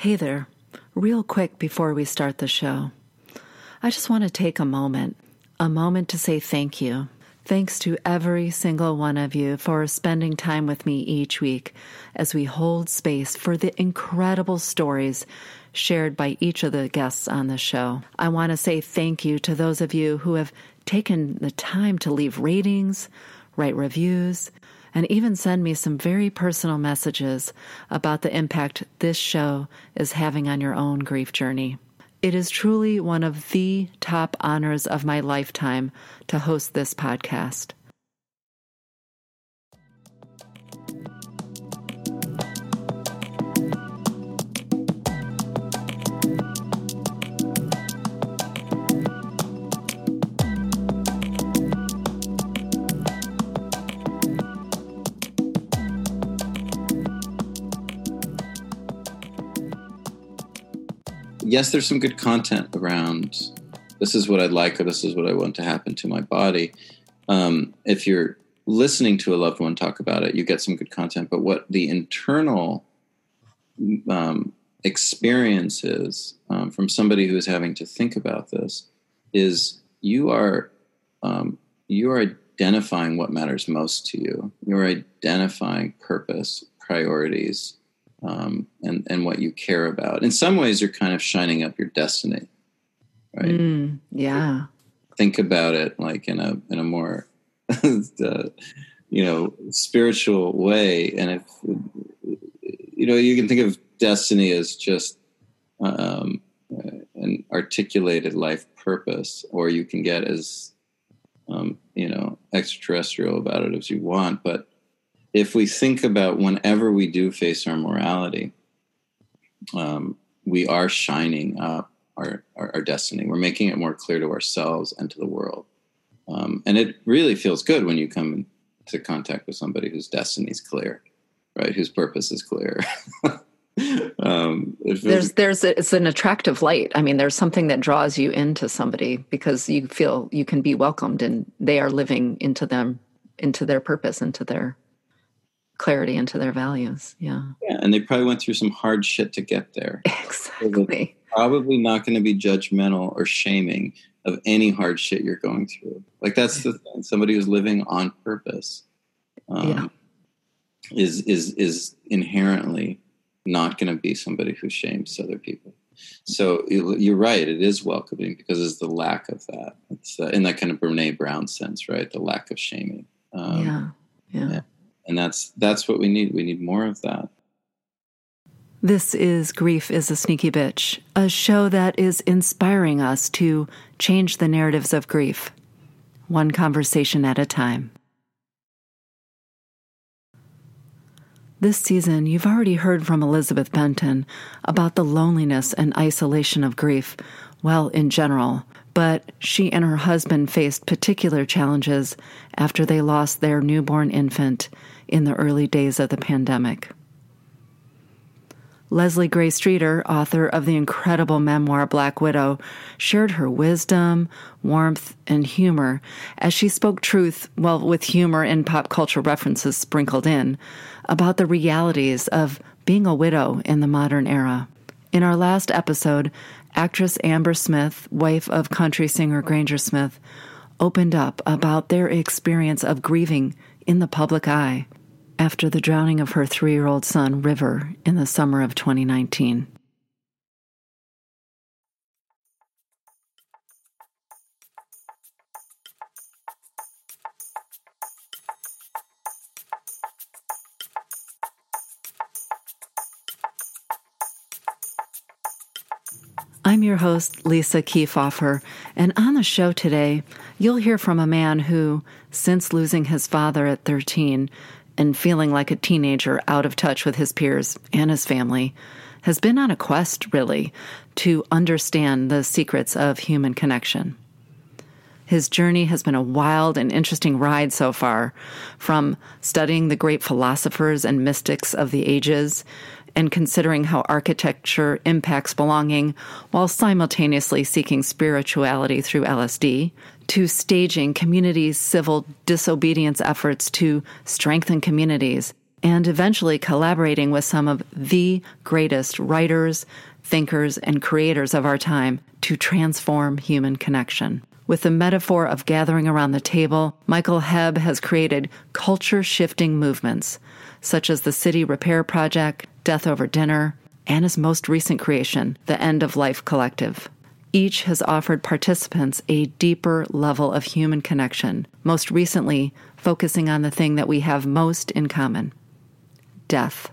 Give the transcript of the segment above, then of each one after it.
Hey there. Real quick before we start the show, I just want to take a moment, a moment to say thank you. Thanks to every single one of you for spending time with me each week as we hold space for the incredible stories shared by each of the guests on the show. I want to say thank you to those of you who have taken the time to leave ratings, write reviews, and even send me some very personal messages about the impact this show is having on your own grief journey. It is truly one of the top honors of my lifetime to host this podcast. Yes, there's some good content around. This is what I'd like, or this is what I want to happen to my body. Um, if you're listening to a loved one talk about it, you get some good content. But what the internal um, experience is um, from somebody who is having to think about this is you are um, you are identifying what matters most to you. You're identifying purpose, priorities, um, and and what you care about. In some ways, you're kind of shining up your destiny, right? Mm, yeah. Think about it like in a in a more uh, you know spiritual way, and if you know you can think of destiny as just um, an articulated life purpose, or you can get as um, you know extraterrestrial about it as you want, but if we think about whenever we do face our morality, um, we are shining up our, our, our, destiny. We're making it more clear to ourselves and to the world. Um, and it really feels good when you come into contact with somebody whose destiny is clear, right? Whose purpose is clear. um, there's there's a, it's an attractive light. I mean, there's something that draws you into somebody because you feel you can be welcomed and they are living into them into their purpose into their clarity into their values. Yeah. Yeah. And they probably went through some hard shit to get there. Exactly. So probably not going to be judgmental or shaming of any hard shit you're going through. Like that's the thing. Somebody who's living on purpose um, yeah. is is is inherently not going to be somebody who shames other people. So you're right. It is welcoming because it's the lack of that. It's uh, in that kind of Brene Brown sense, right? The lack of shaming. Um, yeah. yeah. yeah and that's that's what we need. We need more of that. This is Grief is a Sneaky Bitch, a show that is inspiring us to change the narratives of grief, one conversation at a time. This season, you've already heard from Elizabeth Benton about the loneliness and isolation of grief, well, in general, but she and her husband faced particular challenges after they lost their newborn infant in the early days of the pandemic. Leslie Gray Streeter, author of the incredible memoir Black Widow, shared her wisdom, warmth, and humor as she spoke truth, well, with humor and pop culture references sprinkled in, about the realities of being a widow in the modern era. In our last episode, actress Amber Smith, wife of country singer Granger Smith, opened up about their experience of grieving in the public eye after the drowning of her three year old son, River, in the summer of 2019. I'm your host, Lisa Keefauver, and on the show today, you'll hear from a man who, since losing his father at 13, and feeling like a teenager out of touch with his peers and his family, has been on a quest, really, to understand the secrets of human connection. His journey has been a wild and interesting ride so far, from studying the great philosophers and mystics of the ages and considering how architecture impacts belonging while simultaneously seeking spirituality through LSD, to staging communities' civil disobedience efforts to strengthen communities and eventually collaborating with some of the greatest writers, thinkers, and creators of our time to transform human connection. With the metaphor of gathering around the table, Michael Hebb has created culture shifting movements such as the City Repair Project, Death Over Dinner, and his most recent creation, the End of Life Collective. Each has offered participants a deeper level of human connection, most recently focusing on the thing that we have most in common death.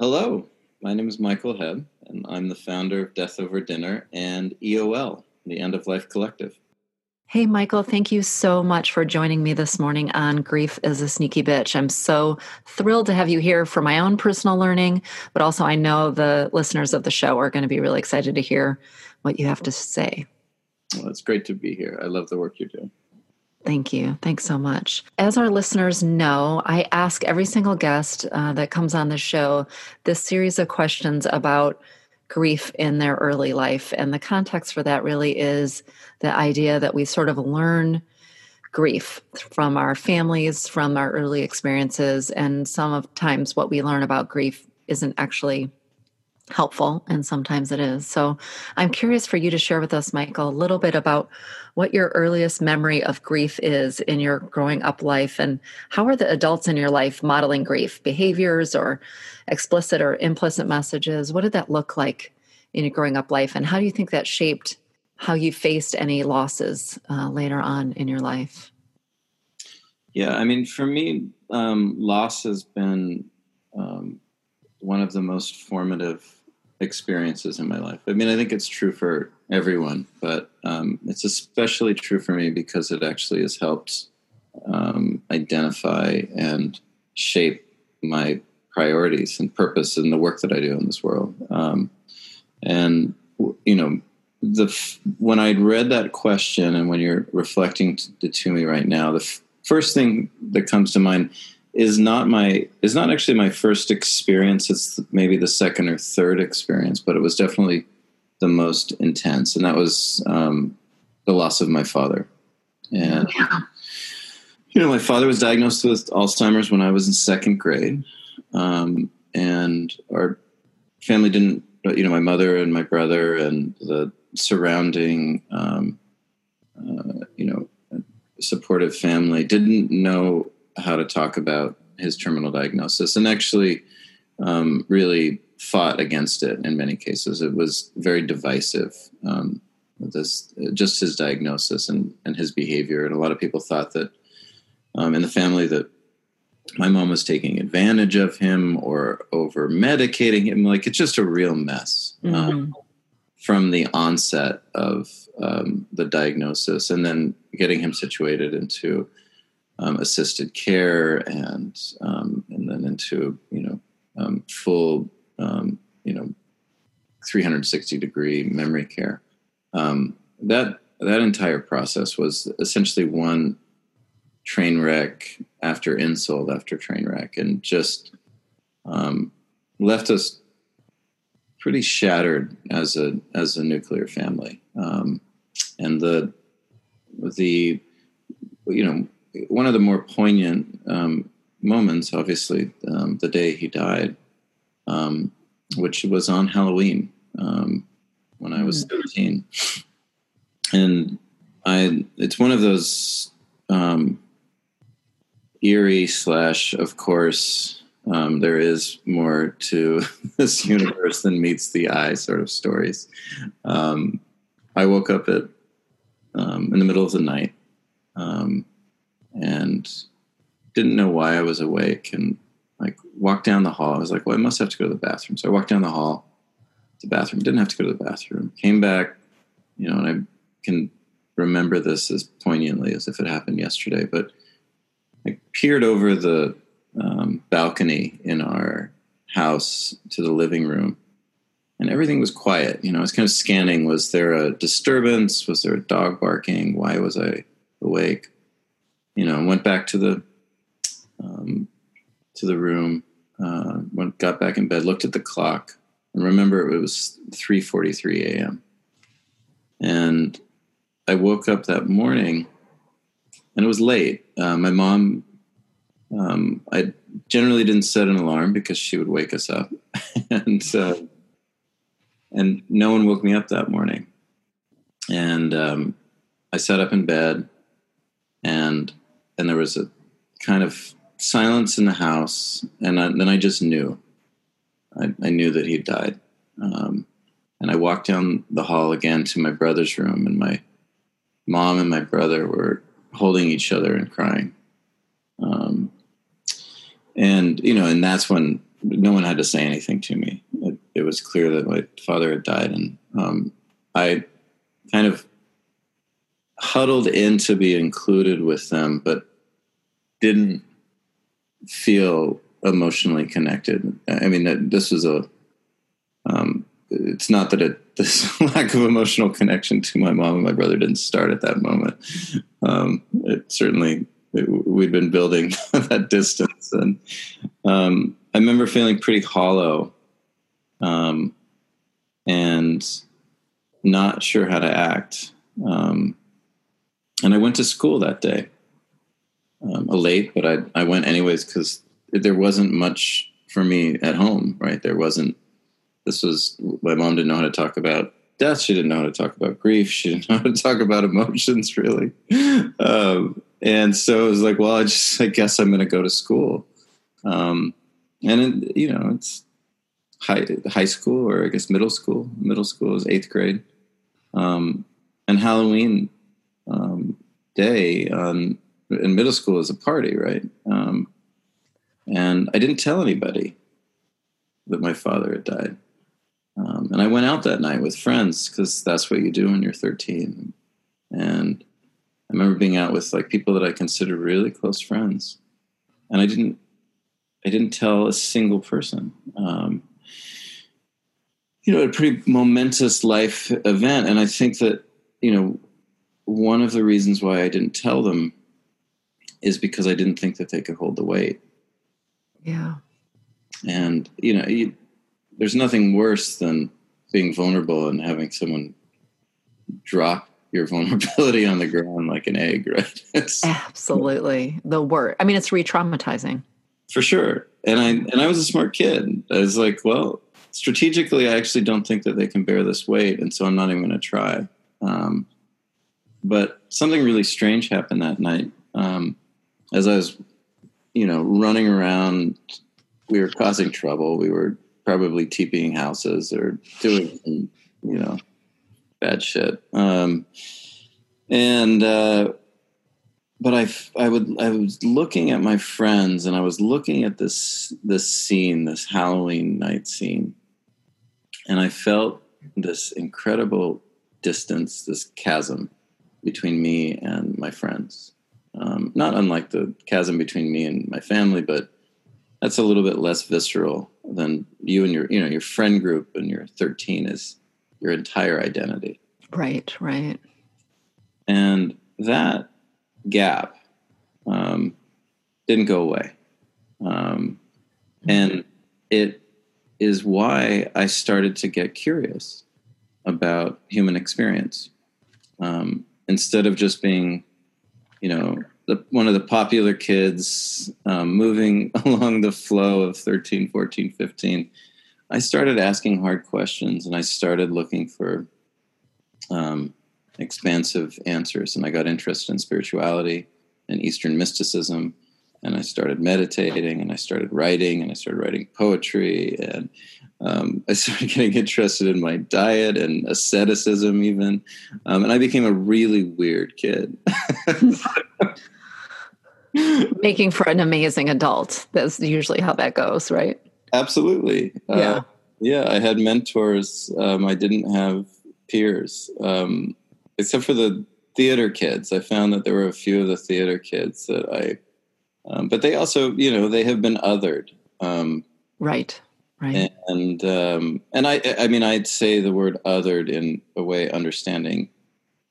Hello, my name is Michael Hebb, and I'm the founder of Death Over Dinner and EOL, the End of Life Collective. Hey, Michael, thank you so much for joining me this morning on Grief is a Sneaky Bitch. I'm so thrilled to have you here for my own personal learning, but also I know the listeners of the show are going to be really excited to hear what you have to say. Well, it's great to be here. I love the work you're doing. Thank you. Thanks so much. As our listeners know, I ask every single guest uh, that comes on the show this series of questions about grief in their early life. And the context for that really is the idea that we sort of learn grief from our families, from our early experiences. And some of times what we learn about grief isn't actually helpful and sometimes it is. So i'm curious for you to share with us michael a little bit about what your earliest memory of grief is in your growing up life and how are the adults in your life modeling grief behaviors or explicit or implicit messages? What did that look like in your growing up life and how do you think that shaped how you faced any losses uh, later on in your life? Yeah i mean for me um, loss has been um, one of the most formative experiences in my life. I mean, I think it's true for everyone, but um, it's especially true for me because it actually has helped um, identify and shape my priorities and purpose in the work that I do in this world. Um, and you know, the when I'd read that question and when you're reflecting to, to me right now, the f- first thing that comes to mind is not my is not actually my first experience. It's maybe the second or third experience, but it was definitely the most intense, and that was um, the loss of my father. And you know, my father was diagnosed with Alzheimer's when I was in second grade, um, and our family didn't. You know, my mother and my brother and the surrounding, um, uh, you know, supportive family didn't know how to talk about his terminal diagnosis and actually um, really fought against it in many cases. It was very divisive. Um, this just his diagnosis and, and his behavior, and a lot of people thought that um, in the family that my mom was taking advantage of him or over medicating him. Like it's just a real mess um, mm-hmm. from the onset of um, the diagnosis, and then getting him situated into um, assisted care and um, and then into you know um, full um, you know 360 degree memory care. Um, that that entire process was essentially one train wreck after insult after train wreck, and just um, left us pretty shattered as a as a nuclear family. and the the you know one of the more poignant um, moments, obviously, um, the day he died, um, which was on Halloween um, when I was mm. 13. And I, it's one of those um, eerie slash, of course, um, there is more to this universe than meets the eye sort of stories. I woke up at in the middle of the night. And didn't know why I was awake and like walked down the hall. I was like, well, I must have to go to the bathroom. So I walked down the hall to the bathroom. Didn't have to go to the bathroom. Came back, you know, and I can remember this as poignantly as if it happened yesterday. But I peered over the um, balcony in our house to the living room, and everything was quiet. You know, I was kind of scanning. Was there a disturbance? Was there a dog barking? Why was I awake? You know, went back to the um, to the room, uh, went got back in bed, looked at the clock, and remember it was 3:43 a.m. And I woke up that morning, and it was late. Uh, my mom um, I generally didn't set an alarm because she would wake us up, and uh, and no one woke me up that morning. And um, I sat up in bed, and and there was a kind of silence in the house, and I, then I just knew. I, I knew that he'd died. Um, and I walked down the hall again to my brother's room, and my mom and my brother were holding each other and crying. Um, and you know, and that's when no one had to say anything to me. It, it was clear that my father had died, and um, I kind of huddled in to be included with them, but didn't feel emotionally connected. I mean, this was a. Um, it's not that it, this lack of emotional connection to my mom and my brother didn't start at that moment. Um, it certainly it, we'd been building that distance, and um, I remember feeling pretty hollow, um, and not sure how to act. Um, and I went to school that day, um, late, but I I went anyways because there wasn't much for me at home. Right, there wasn't. This was my mom didn't know how to talk about death. She didn't know how to talk about grief. She didn't know how to talk about emotions really. Um, and so it was like, well, I just I guess I'm going to go to school. Um, and it, you know, it's high high school or I guess middle school. Middle school is eighth grade. Um, and Halloween um, day on in middle school is a party, right? Um, and I didn't tell anybody that my father had died. Um, and I went out that night with friends because that's what you do when you're 13. And I remember being out with like people that I considered really close friends, and I didn't, I didn't tell a single person. Um, you know, a pretty momentous life event, and I think that you know one of the reasons why I didn't tell them is because I didn't think that they could hold the weight. Yeah. And, you know, you, there's nothing worse than being vulnerable and having someone drop your vulnerability on the ground like an egg, right? It's, Absolutely. The word. I mean, it's re-traumatizing. For sure. And I and I was a smart kid. I was like, well, strategically, I actually don't think that they can bear this weight, and so I'm not even going to try. Um, but something really strange happened that night. Um, as I was, you know, running around, we were causing trouble. We were probably TPing houses or doing, you know, bad shit. Um, and uh, but I I would I was looking at my friends and I was looking at this this scene, this Halloween night scene, and I felt this incredible distance, this chasm between me and my friends. Um, not unlike the chasm between me and my family, but that's a little bit less visceral than you and your you know your friend group and your 13 is your entire identity. Right, right. And that gap um, didn't go away. Um, and it is why I started to get curious about human experience. Um, instead of just being, you know, the, one of the popular kids um, moving along the flow of 13, 14, 15, I started asking hard questions and I started looking for um, expansive answers. And I got interested in spirituality and Eastern mysticism. And I started meditating and I started writing and I started writing poetry. And um, I started getting interested in my diet and asceticism, even. Um, and I became a really weird kid. Making for an amazing adult. That's usually how that goes, right? Absolutely. Uh, yeah. Uh, yeah, I had mentors. Um, I didn't have peers, um, except for the theater kids. I found that there were a few of the theater kids that I, um, but they also, you know, they have been othered. Um, right. Right. And um, and I I mean I'd say the word othered in a way understanding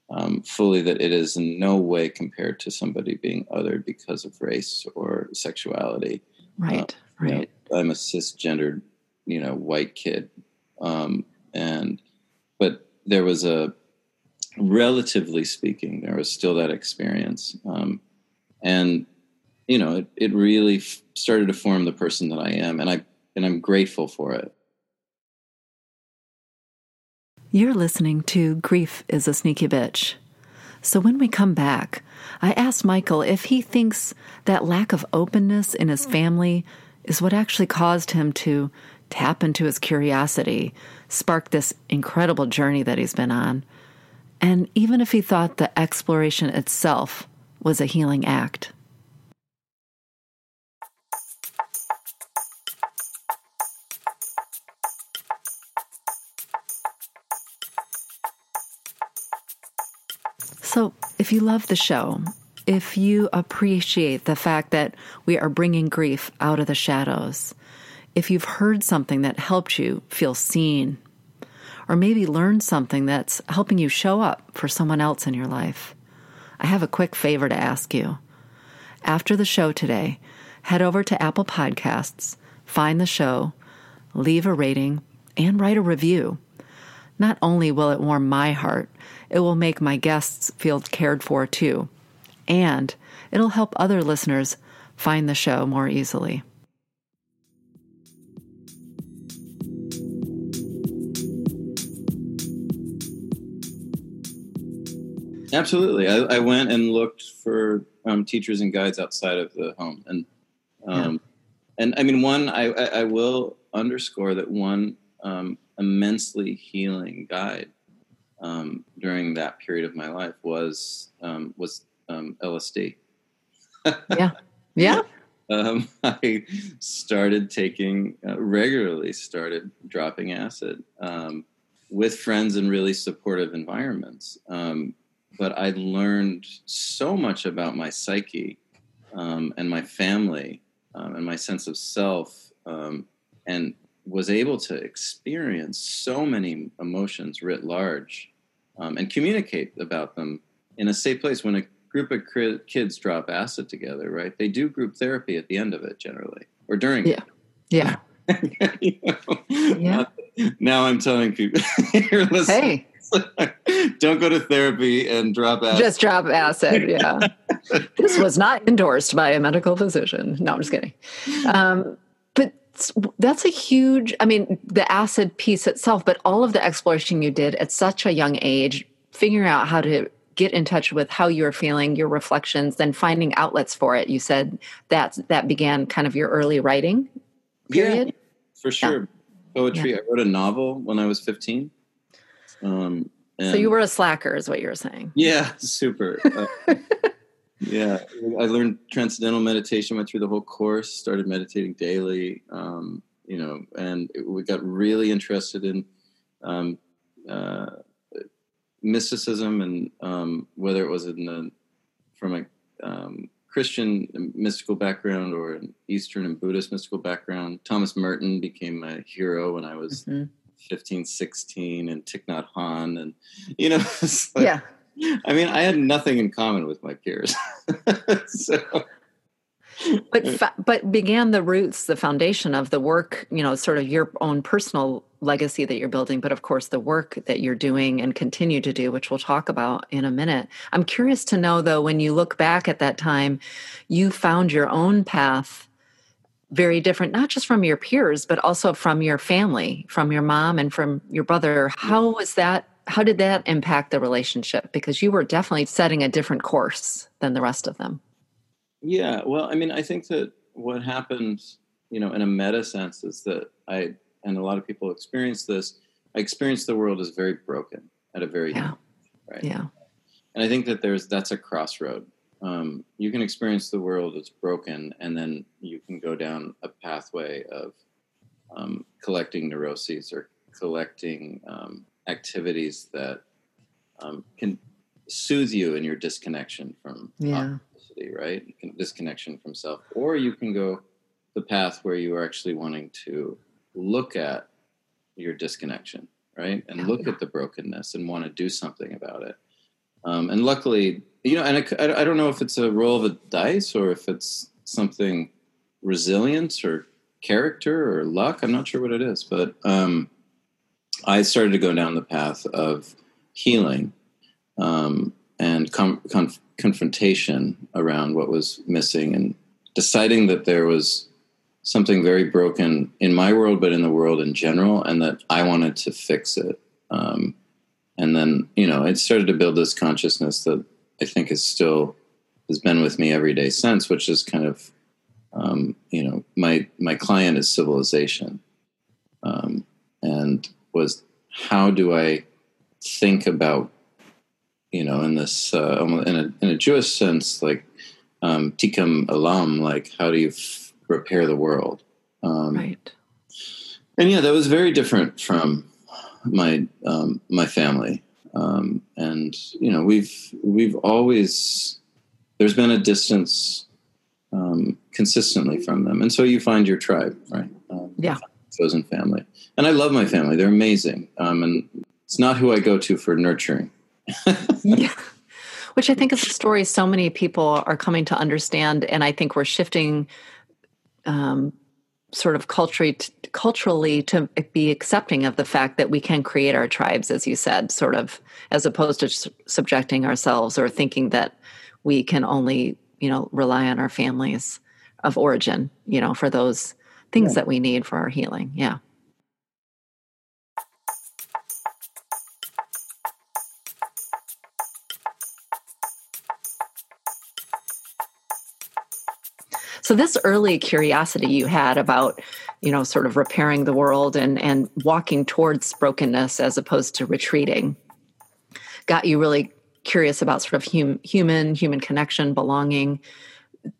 um, fully that it is in no way compared to somebody being othered because of race or sexuality. Right. Uh, right. You know, I'm a cisgendered, you know, white kid, um, and but there was a relatively speaking there was still that experience um, and you know, it, it really f- started to form the person that I am, and I and I'm grateful for it. You're listening to Grief is a Sneaky Bitch. So when we come back, I asked Michael if he thinks that lack of openness in his family is what actually caused him to tap into his curiosity, spark this incredible journey that he's been on, and even if he thought the exploration itself was a healing act. So, if you love the show, if you appreciate the fact that we are bringing grief out of the shadows, if you've heard something that helped you feel seen, or maybe learned something that's helping you show up for someone else in your life, I have a quick favor to ask you. After the show today, head over to Apple Podcasts, find the show, leave a rating, and write a review. Not only will it warm my heart, it will make my guests feel cared for too. And it'll help other listeners find the show more easily. Absolutely. I, I went and looked for um, teachers and guides outside of the home. And, um, yeah. and I mean, one, I, I, will underscore that one um, immensely healing guide um, during that period of my life was um, was um, LSD. yeah, yeah. Um, I started taking uh, regularly. Started dropping acid um, with friends in really supportive environments. Um, but I learned so much about my psyche and my family and my sense of self and was able to experience so many emotions writ large um, and communicate about them in a safe place. When a group of kids drop acid together, right? They do group therapy at the end of it generally or during. Yeah. Yeah. you know, yeah. Now I'm telling people, hey, don't go to therapy and drop acid. Just drop acid. Yeah. this was not endorsed by a medical physician. No, I'm just kidding. Um, that's a huge i mean the acid piece itself but all of the exploration you did at such a young age figuring out how to get in touch with how you're feeling your reflections then finding outlets for it you said that that began kind of your early writing period? yeah, for sure. Yeah. poetry. Yeah. i wrote a novel when i was 15 um, so you were a slacker is what you were saying. Yeah super. Uh, yeah i learned transcendental meditation went through the whole course started meditating daily um, you know and we got really interested in um, uh, mysticism and um, whether it was in the, from a um, christian mystical background or an eastern and buddhist mystical background thomas merton became my hero when i was mm-hmm. 15 16 and Thich Nhat Hanh and you know like, yeah I mean, I had nothing in common with my peers. so, but uh, fa- but began the roots, the foundation of the work. You know, sort of your own personal legacy that you're building, but of course the work that you're doing and continue to do, which we'll talk about in a minute. I'm curious to know though, when you look back at that time, you found your own path very different, not just from your peers, but also from your family, from your mom and from your brother. How was that how did that impact the relationship? Because you were definitely setting a different course than the rest of them. Yeah, well, I mean, I think that what happened, you know, in a meta sense is that I, and a lot of people experience this, I experienced the world as very broken at a very yeah. young right? Yeah. And I think that there's, that's a crossroad. Um, you can experience the world as broken, and then you can go down a pathway of um, collecting neuroses or collecting um, activities that um, can soothe you in your disconnection from yeah. right? Disconnection from self. Or you can go the path where you are actually wanting to look at your disconnection, right? And look at the brokenness and want to do something about it. Um, and luckily, you know, and I, I don't know if it's a roll of a dice or if it's something resilience or character or luck. I'm not sure what it is, but um, I started to go down the path of healing um, and com- confrontation around what was missing and deciding that there was something very broken in my world, but in the world in general, and that I wanted to fix it. Um, and then, you know, it started to build this consciousness that I think is still has been with me every day since, which is kind of, um, you know, my my client is civilization, um, and was how do I think about, you know, in this uh, in a in a Jewish sense, like um, tikkun olam, like how do you f- repair the world? Um, right. And yeah, that was very different from my um, my family, um, and you know we've we've always there's been a distance um, consistently from them, and so you find your tribe, right? Um, yeah, chosen family, and I love my family; they're amazing, um, and it's not who I go to for nurturing. yeah. Which I think is a story so many people are coming to understand, and I think we're shifting um, sort of culturally culturally to be accepting of the fact that we can create our tribes as you said sort of as opposed to subjecting ourselves or thinking that we can only you know rely on our families of origin you know for those things yeah. that we need for our healing yeah So this early curiosity you had about, you know, sort of repairing the world and and walking towards brokenness as opposed to retreating got you really curious about sort of hum, human human connection, belonging.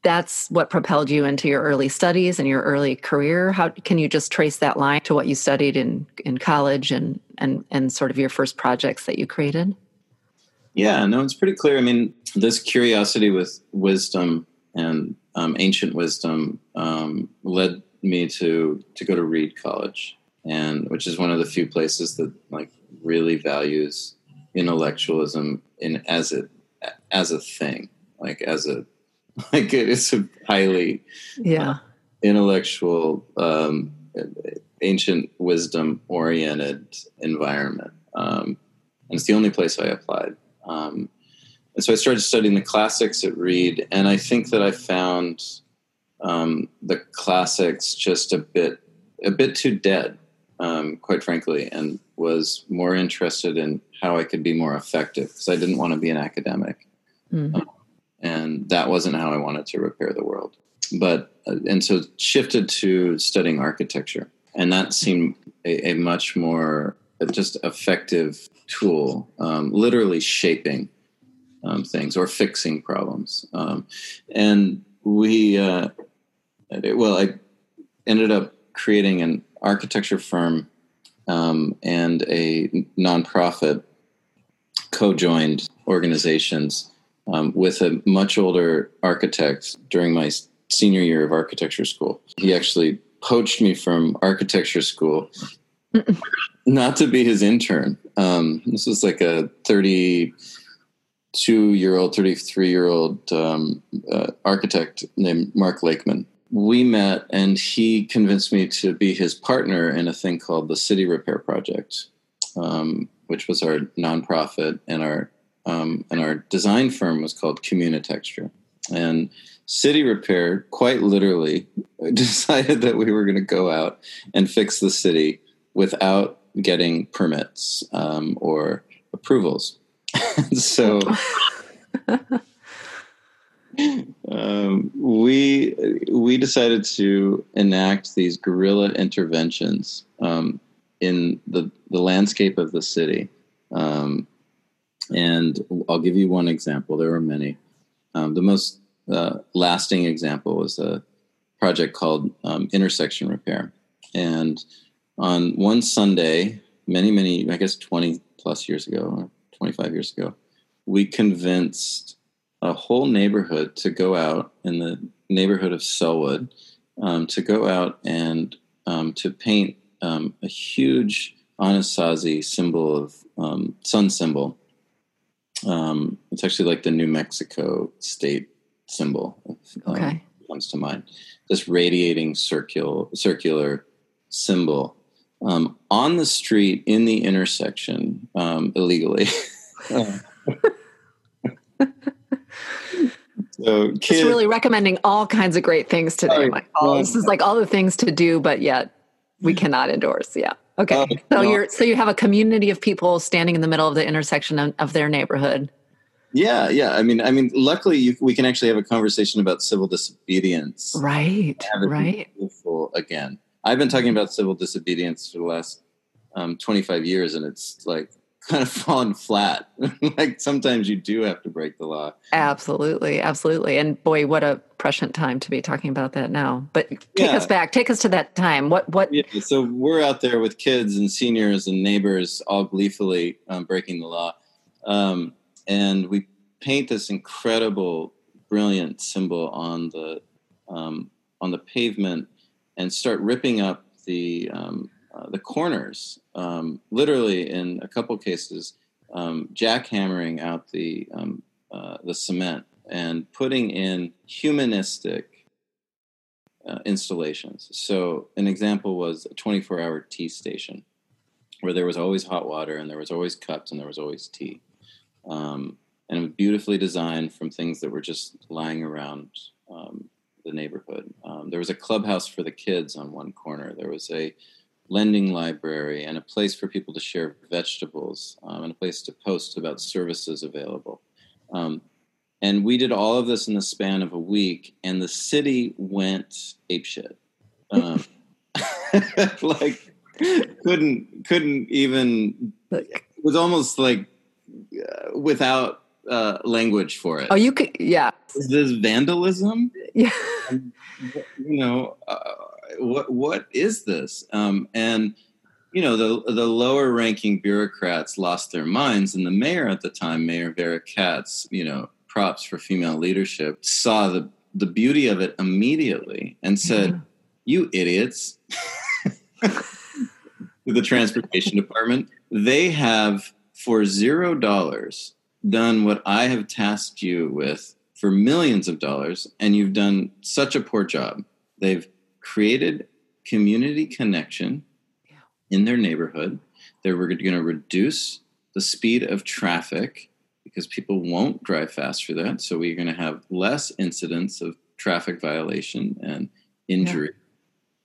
That's what propelled you into your early studies and your early career. How can you just trace that line to what you studied in in college and and and sort of your first projects that you created? Yeah, no, it's pretty clear. I mean, this curiosity with wisdom and um, ancient wisdom um, led me to to go to Reed College, and which is one of the few places that like really values intellectualism in as a as a thing, like as a like it is a highly yeah. uh, intellectual um, ancient wisdom oriented environment um, and it's the only place i applied. Um, and so I started studying the classics at Reed, and I think that I found um, the classics just a bit a bit too dead, um, quite frankly, and was more interested in how I could be more effective because I didn't want to be an academic, mm-hmm. um, and that wasn't how I wanted to repair the world. But uh, and so shifted to studying architecture, and that seemed a, a much more uh, just effective tool, um, literally shaping um, things or fixing problems. Um, and we, uh, well, I ended up creating an architecture firm um, and a nonprofit co-joined organizations um, with a much older architect during my senior year of architecture school. He actually poached me from architecture school not to be his intern. Um, this was like a 32 year old, 33 year old um, uh, architect named Mark Lakeman. We met and he convinced me to be his partner in a thing called the City Repair Project, um, which was our nonprofit, and our um, and our design firm was called Communitecture. And City Repair, quite literally, decided that we were going to go out and fix the city without getting permits um, or approvals. so um, we we decided to enact these guerrilla interventions um, in the the landscape of the city. Um, and I'll give you one example. There are many. Um, the most uh, lasting example was a project called um, Intersection Repair. And on one Sunday, many, many, I guess 20 plus years ago, 25 years ago, we convinced a whole neighborhood to go out in the neighborhood of Sellwood um, to go out and um, to paint um, a huge Anasazi symbol of um, sun symbol. Um, it's actually like the New Mexico state symbol. Um, okay, comes to mind. This radiating circular circular symbol um, on the street in the intersection um, illegally. So Just really recommending all kinds of great things today, Sorry. Michael. This is like all the things to do, but yet we cannot endorse. Yeah. Okay. Oh, so no. you're so you have a community of people standing in the middle of the intersection of, of their neighborhood. yeah, yeah. I mean, I mean, luckily you, we can actually have a conversation about civil disobedience. Right. Right. Beautiful again. I've been talking about civil disobedience for the last um, 25 years, and it's like kind of fallen flat. like sometimes you do have to break the law. Absolutely. Absolutely. And boy, what a prescient time to be talking about that now. But take Yeah. us back. Take us to that time. What what Yeah, so we're out there with kids and seniors and neighbors, all gleefully um, breaking the law, um, and we paint this incredible, brilliant symbol on the um, on the pavement and start ripping up the um, uh, the corners, um, literally in a couple cases, um, jackhammering out the um, uh, the cement and putting in humanistic uh, installations. So, an example was a 24 hour tea station where there was always hot water and there was always cups and there was always tea. Um, and it was beautifully designed from things that were just lying around um, the neighborhood. Um, there was a clubhouse for the kids on one corner, there was a lending library and a place for people to share vegetables um, and a place to post about services available. Um, and we did all of this in the span of a week, and the city went apeshit. Um, like couldn't couldn't even it was almost like uh, without uh, language for it. Oh, you could yeah. Is this vandalism? Yeah. you know uh, what what is this? Um, and you know the the lower ranking bureaucrats lost their minds and the mayor at the time mayor vera katz you know props for female leadership saw the the beauty of it immediately and said Yeah. you idiots. The transportation department. They have for zero dollars done what i have tasked you with for millions of dollars and you've done such a poor job. They've created community connection Yeah. in their neighborhood They were going to reduce the speed of traffic because people won't drive fast for that so we're going to have less incidents of traffic violation and injury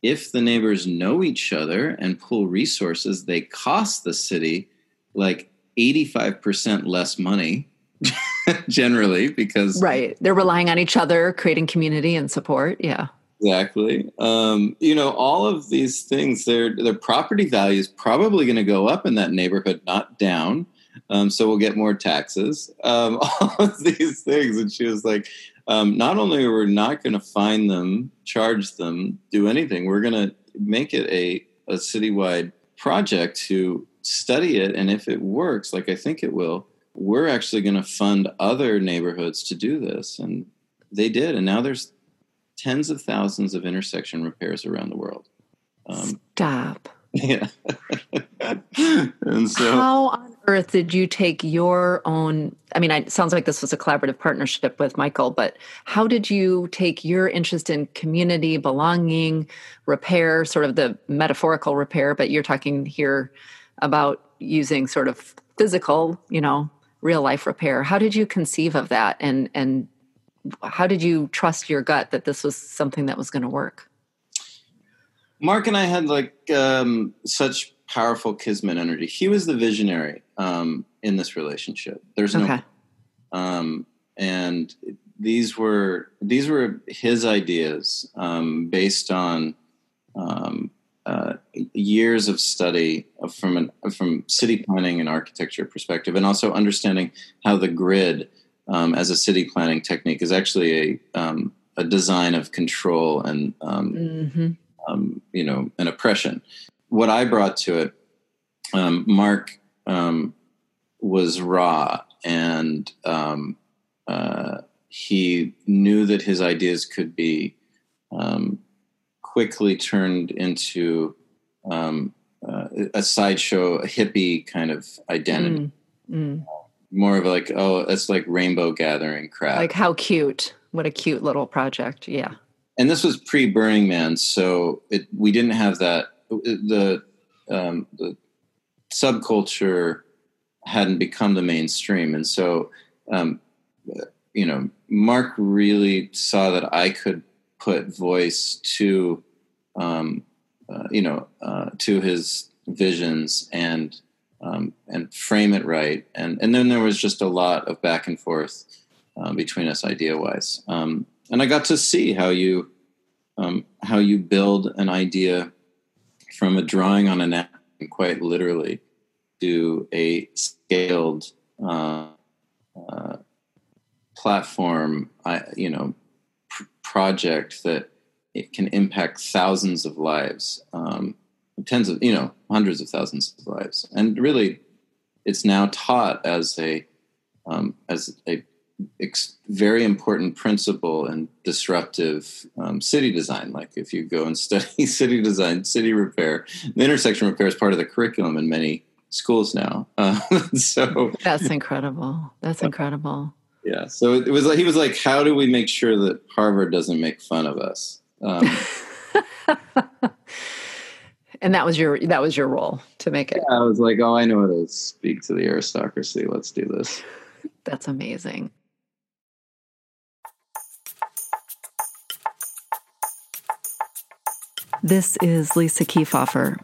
if the neighbors know each other and pool resources they cost the city like 85% less money generally because Right. They're relying on each other, creating community and support. Yeah. Exactly. Um, you know, all of these things, their their property value is probably going to go up in that neighborhood, not down. Um, so we'll get more taxes. Um, all of these things, and she was like, um, not only are we not going to fine them, charge them, do anything, we're going to make it a a citywide project to study it, and if it works, like I think it will, we're actually going to fund other neighborhoods to do this, and they did, and now there's tens of thousands of intersection repairs around the world. Um, Stop. yeah. and so, How on earth did you take your own? I mean, it sounds like this was a collaborative partnership with Michael, but how did you take your interest in community, belonging, repair, sort of the metaphorical repair, but you're talking here about using sort of physical, you know, real life repair. How did you conceive of that? And, and how did you trust your gut that this was something that was going to work? Mark and I had like um, such powerful kismet energy. He was the visionary um, in this relationship. There's no, Okay. um, and these were these were his ideas um, based on um, uh, years of study from an, from city planning and architecture perspective, and also understanding how the grid um, as a city planning technique is actually a um, a design of control and um, hmm um, you know, an oppression. What I brought to it, um, Mark um, was raw, and um, uh, he knew that his ideas could be um, quickly turned into um, uh, a sideshow, a hippie kind of identity. Mm. More of like, oh, it's like rainbow gathering crap. Like how cute. What a cute little project. Yeah. and this was pre Burning Man, so it, we didn't have that. The um, the subculture hadn't become the mainstream, and so um, you know, Mark really saw that I could put voice to, um, uh, you know, uh, to his visions and um, and frame it right. And and then there was just a lot of back and forth uh, between us idea wise. Um, and I got to see how you um, how you build an idea from a drawing on a napkin, quite literally, to a scaled uh, uh, platform. I, you know, pr- project that it can impact thousands of lives, um, tens of you know hundreds of thousands of lives, and really, it's now taught as a um, as a ex- very important principle in disruptive um, city design. Like if you go and study city design, city repair, the intersection repair is part of the curriculum in many schools now. Uh, so that's incredible. That's incredible. Yeah. So it was like he was like, "How do we make sure that Harvard doesn't make fun of us?" Um, and that was your that was your role to make it. Yeah, I was like, "Oh, I know how to speak to the aristocracy. Let's do this." That's amazing. This is Lisa Keefauver.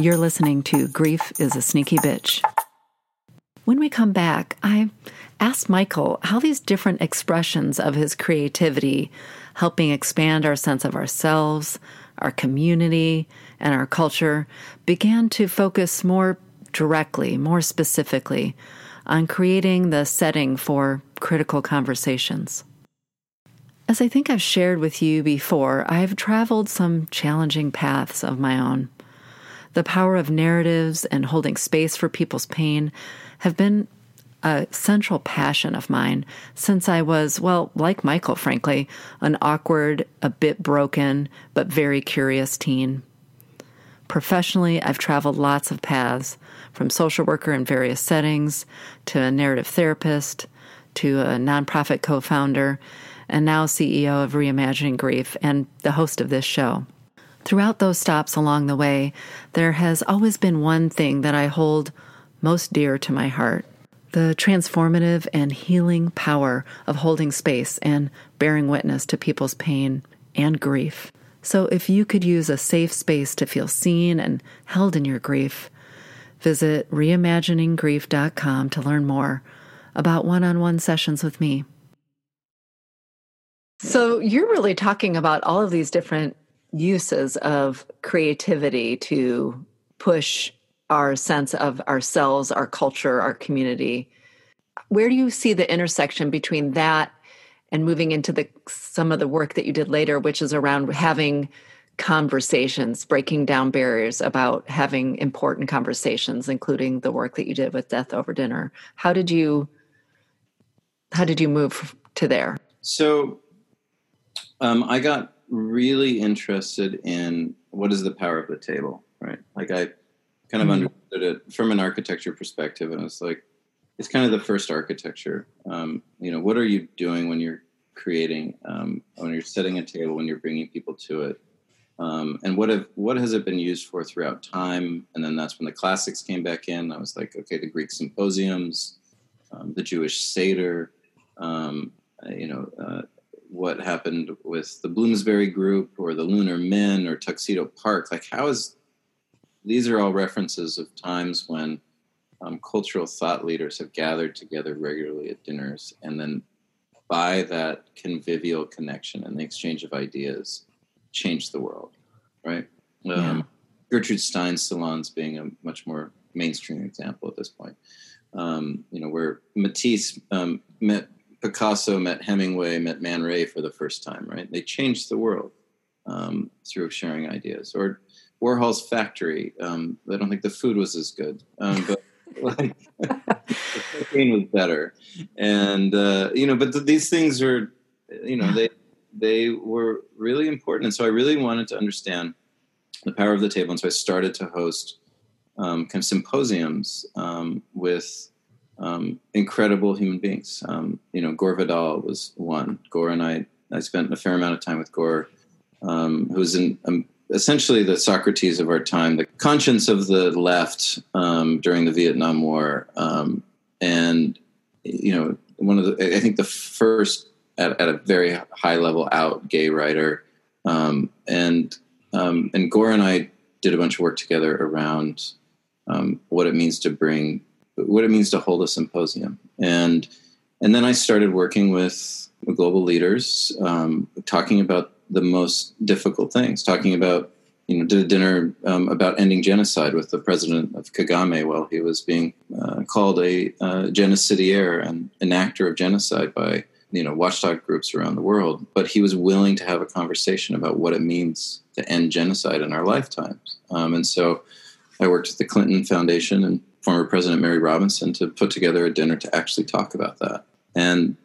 You're listening to Grief is a Sneaky Bitch. When we come back, I asked Michael how these different expressions of his creativity helping expand our sense of ourselves, our community, and our culture began to focus more directly, more specifically on creating the setting for critical conversations. As I think I've shared with you before, I've traveled some challenging paths of my own. The power of narratives and holding space for people's pain have been a central passion of mine since I was, well, like Michael, frankly, an awkward, a bit broken, but very curious teen. Professionally, I've traveled lots of paths from social worker in various settings to a narrative therapist to a nonprofit co founder and now CEO of Reimagining Grief and the host of this show. Throughout those stops along the way, there has always been one thing that I hold most dear to my heart the transformative and healing power of holding space and bearing witness to people's pain and grief. So, if you could use a safe space to feel seen and held in your grief, visit reimagininggrief.com to learn more about one on one sessions with me. So you're really talking about all of these different uses of creativity to push our sense of ourselves, our culture, our community. Where do you see the intersection between that and moving into the some of the work that you did later, which is around having conversations, breaking down barriers about having important conversations, including the work that you did with Death Over Dinner. How did you how did you move to there? So um, I got really interested in what is the power of the table, right? Like I kind of mm-hmm. understood it from an architecture perspective, and it's like it's kind of the first architecture. Um, you know, what are you doing when you're creating, um, when you're setting a table, when you're bringing people to it, um, and what have what has it been used for throughout time? And then that's when the classics came back in. I was like, okay, the Greek symposiums, um, the Jewish Seder, um, you know, uh, what happened with the Bloomsbury Group or the Lunar Men or Tuxedo Park. Like, how is these are all references of times when um, cultural thought leaders have gathered together regularly at dinners, and then by that convivial connection and the exchange of ideas, changed the world, right? Yeah. Um, Gertrude Stein's salons being a much more mainstream example at this point. Um, you know, where Matisse um, met Picasso met Hemingway, met Man Ray for the first time, right? They changed the world um, through sharing ideas. Or Warhol's factory. Um, I don't think the food was as good, um, but like, the cocaine was better. And uh, you know, but th- these things are, you know, they they were really important. And so I really wanted to understand the power of the table. And so I started to host um, kind of symposiums um, with um, incredible human beings. Um, you know, Gore Vidal was one. Gore and I, I spent a fair amount of time with Gore, um, who's in, um, essentially the Socrates of our time, the conscience of the left um, during the Vietnam War. Um, and, you know, one of the I think the first at, at a very high level out gay writer, um, and um, and Gore and I did a bunch of work together around um, what it means to bring what it means to hold a symposium, and and then I started working with global leaders, um, talking about the most difficult things, talking about you know, did a dinner um, about ending genocide with the president of Kagame while he was being uh, called a uh, genocidaire and an actor of genocide by you know watchdog groups around the world. But he was willing to have a conversation about what it means to end genocide in our lifetimes. Um, and so, I worked with the Clinton Foundation and former President Mary Robinson to put together a dinner to actually talk about that. And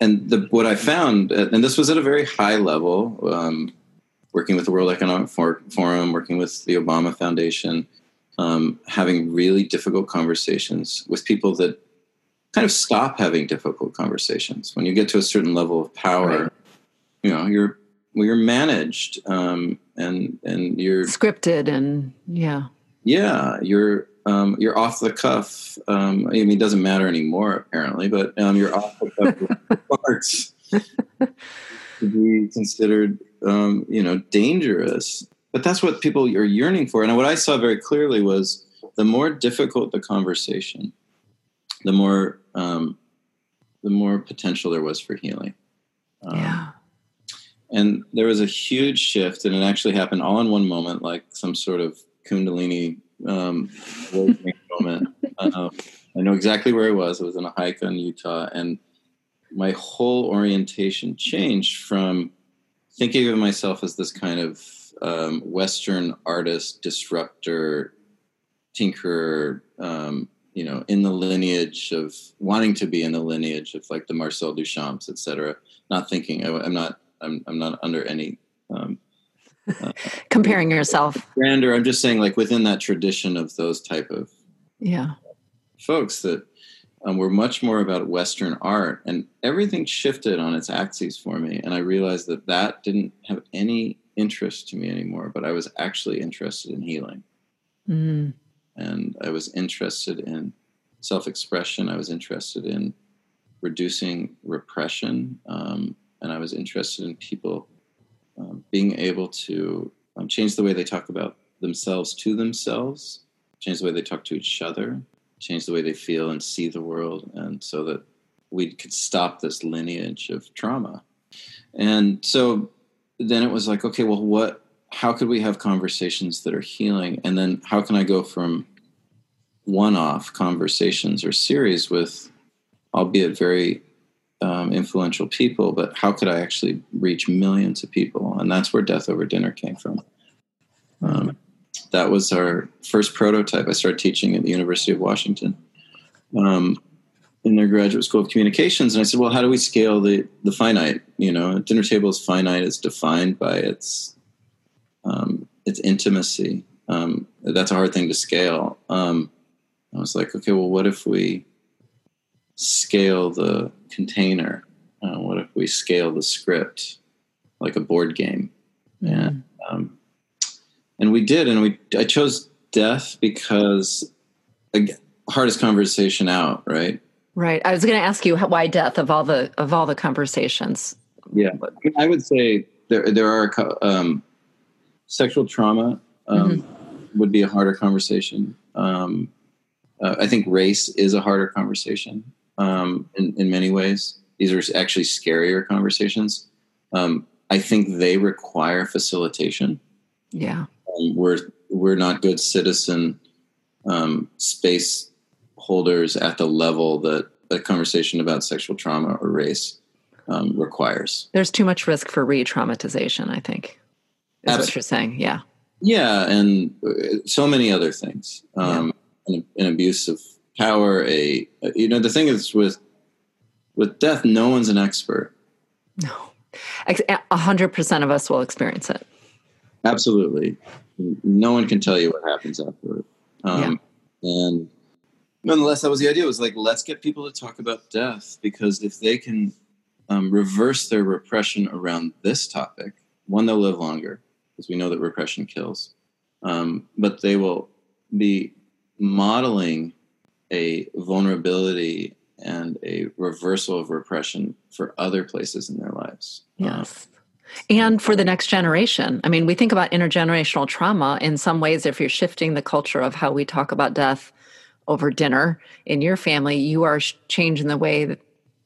and the, what I found, and this was at a very high level. Um, working with the World Economic Forum, working with the Obama Foundation, um, having really difficult conversations with people that kind of stop having difficult conversations. When you get to a certain level of power, right. you know, you're well, you're managed um, and and you're scripted and yeah, yeah, you're um, you're off the cuff. Um, I mean, it doesn't matter anymore apparently, but um, you're off the cuff parts to be considered um, you know, dangerous. But that's what people are yearning for. And what I saw very clearly was the more difficult the conversation, the more um, the more potential there was for healing. Um, yeah. And there was a huge shift, and it actually happened all in one moment, like some sort of Kundalini um, moment. Uh, I know exactly where I was. I was on a hike in Utah, and my whole orientation changed from thinking of myself as this kind of um, Western artist, disruptor, tinkerer, um, you know, in the lineage of wanting to be in the lineage of like the Marcel Duchamps, et cetera. Not thinking, I, am not, I'm, I'm not under any um, comparing yourself grander. I'm just saying, like within that tradition of those type of yeah folks that um, were much more about Western art, and everything shifted on its axes for me. And I realized that that didn't have any interest to me anymore, but I was actually interested in healing. Mm. And I was interested in self expression, I was interested in reducing repression, um, and I was interested in people um, being able to um, change the way they talk about themselves to themselves, change the way they talk to each other, change the way they feel and see the world, and so that we could stop this lineage of trauma. And so then it was like, okay, well, what? How could we have conversations that are healing? And then how can I go from one-off conversations or series with, albeit very um, influential people, but how could I actually reach millions of people? And that's where Death Over Dinner came from. Um, that was our first prototype. I started teaching at the University of Washington um, in their graduate school of communications, and I said, "Well, how do we scale the the finite? You know, a dinner table is finite. It's defined by its um, its intimacy. Um, that's a hard thing to scale." Um, I was like, "Okay, well, what if we scale the container? Uh, what if we scale the script like a board game?" Mm-hmm. And um, and we did, and we I chose death because again, hardest conversation out, right? Right. I was going to ask you why death of all the of all the conversations. Yeah, I would say there there are um, sexual trauma um, mm-hmm. would be a harder conversation. Um, uh, I think race is a harder conversation um, in in many ways. These are actually scarier conversations. Um, I think they require facilitation. Yeah um, we're we're not good citizen um, space holders at the level that a conversation about sexual trauma or race um, requires. There's too much risk for re-traumatization. I think is Absolutely. what you're saying. Yeah. Yeah, and uh, so many other things. Um, yeah. an, an, abuse of power. A you know the thing is with with death, no one's an expert. No, a hundred percent of us will experience it. Absolutely. No one can tell you what happens afterward. Um, yeah. And nonetheless, that was the idea. It was like, let's get people to talk about death because if they can um, reverse their repression around this topic, one, they'll live longer because we know that repression kills. Um, but they will be modeling a vulnerability and a reversal of repression for other places in their lives. Yes. Um, and for the next generation. I mean, we think about intergenerational trauma in some ways, if you're shifting the culture of how we talk about death over dinner in your family, you are changing the way that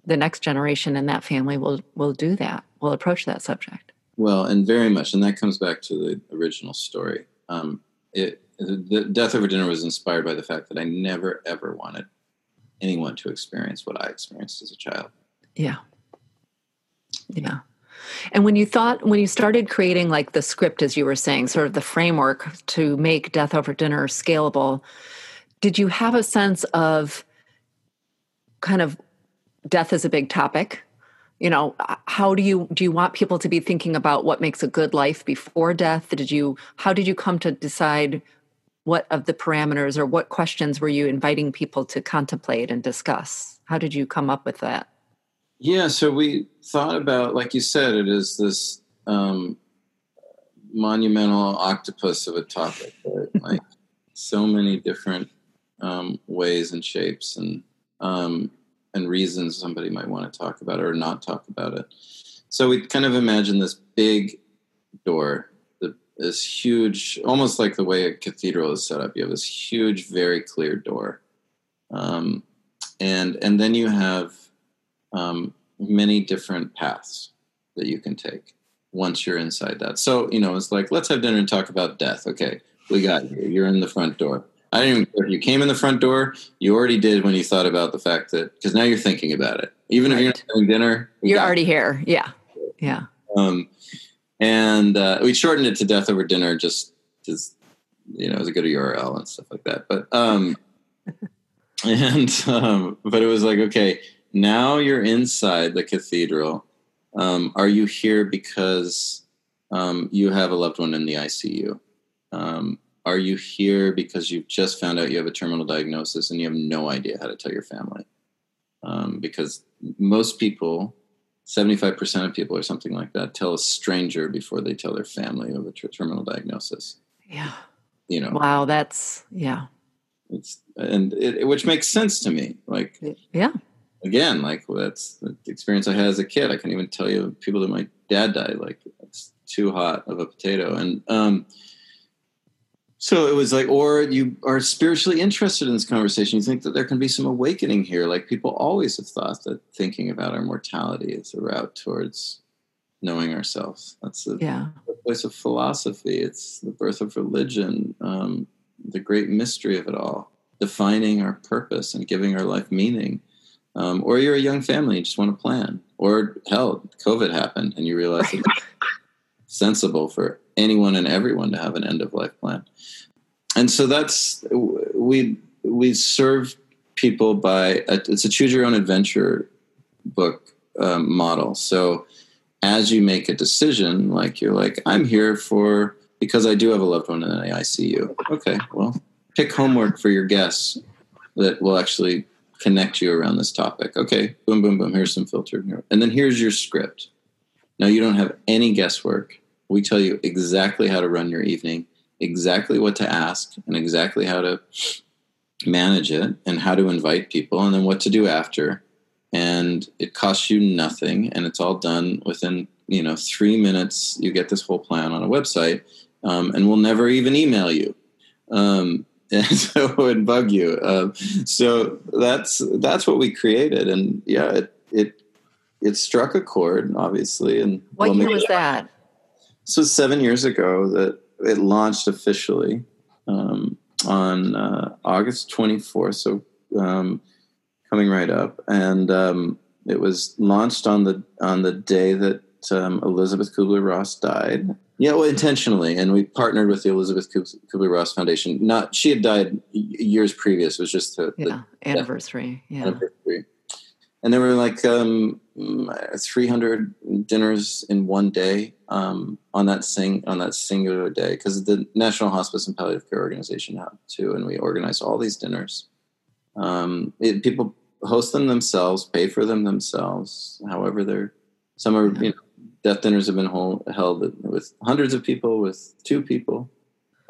the next generation in that family will will do that, will approach that subject. Well, and very much, and that comes back to the original story. Um, it, the death over dinner was inspired by the fact that I never ever wanted anyone to experience what I experienced as a child. Yeah. Yeah. And when you thought, when you started creating like the script, as you were saying, sort of the framework to make Death Over Dinner scalable, did you have a sense of kind of death is a big topic? You know, how do you do you want people to be thinking about what makes a good life before death? Did you how did you come to decide what of the parameters or what questions were you inviting people to contemplate and discuss? How did you come up with that? Yeah, so we thought about, like you said, it is this um, monumental octopus of a topic, right? like so many different um, ways and shapes and um, and reasons somebody might want to talk about it or not talk about it. So we kind of imagine this big door, this huge, almost like the way a cathedral is set up. You have this huge, very clear door, um, and and then you have um, many different paths that you can take once you're inside that. So, you know, it's like, let's have dinner and talk about death. Okay, we got you. You're in the front door. I didn't even care if you came in the front door. You already did when you thought about the fact that because now you're thinking about it. Even right. if you're not having dinner, you're already here. Yeah, yeah. Um, and uh, we shortened it to death over dinner, just just you know, as a good URL and stuff like that. But um, and um, but it was like okay, now you're inside the cathedral. Um, are you here because um, you have a loved one in the ICU? Um, are you here because you've just found out you have a terminal diagnosis and you have no idea how to tell your family? Um, because most people, 75% of people or something like that, tell a stranger before they tell their family of a terminal diagnosis. Yeah. You know. Wow, that's yeah. It's and it, which makes sense to me. Like yeah again, like well, that's the experience I had as a kid. I can't even tell you people that my dad died. Like it's too hot of a potato. And um, so it was like, or you are spiritually interested in this conversation. You think that there can be some awakening here. Like people always have thought that thinking about our mortality is a route towards knowing ourselves. That's the, yeah. the place of philosophy. It's the birth of religion. Um, the great mystery of it all, defining our purpose and giving our life meaning um, or you're a young family and just want to plan, or hell, COVID happened and you realize it's sensible for anyone and everyone to have an end of life plan. And so that's we we serve people by a, it's a choose your own adventure book um, model. So as you make a decision, like you're like, I'm here for because I do have a loved one in the ICU. Okay, well, pick homework for your guests that will actually connect you around this topic. Okay, boom, boom, boom. Here's some filter. And then here's your script. Now you don't have any guesswork. We tell you exactly how to run your evening, exactly what to ask, and exactly how to manage it, and how to invite people, and then what to do after. And it costs you nothing, and it's all done within you know three minutes. You get this whole plan on a website, um, and we'll never even email you. Um, and so it would bug you. Um, so that's that's what we created, and yeah, it it it struck a chord, obviously. And what well, year was that? So seven years ago that it launched officially um, on uh, August twenty fourth. So um, coming right up, and um, it was launched on the on the day that um, Elisabeth Kubler Ross died, yeah, well, intentionally, and we partnered with the Elisabeth Kubler Ross Foundation. Not she had died years previous. It was just the, yeah, the anniversary. Yeah, anniversary. And there were like um, 300 dinners in one day um, on that sing on that singular day because the National Hospice and Palliative Care Organization had too, and we organized all these dinners. Um, it, people host them themselves, pay for them themselves. However, they're some are you know death dinners have been hold, held with hundreds of people, with two people,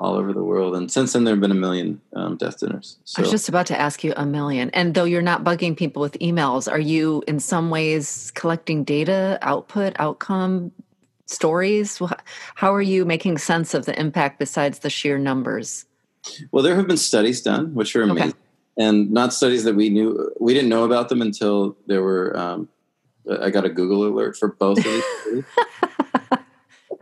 all over the world. And since then, there have been a million um, death dinners. So. I was just about to ask you a million. And though you're not bugging people with emails, are you in some ways collecting data, output, outcome, stories? How are you making sense of the impact besides the sheer numbers? Well, there have been studies done, which are amazing. Okay. And not studies that we knew, we didn't know about them until there were, um, I got a Google alert for both of these.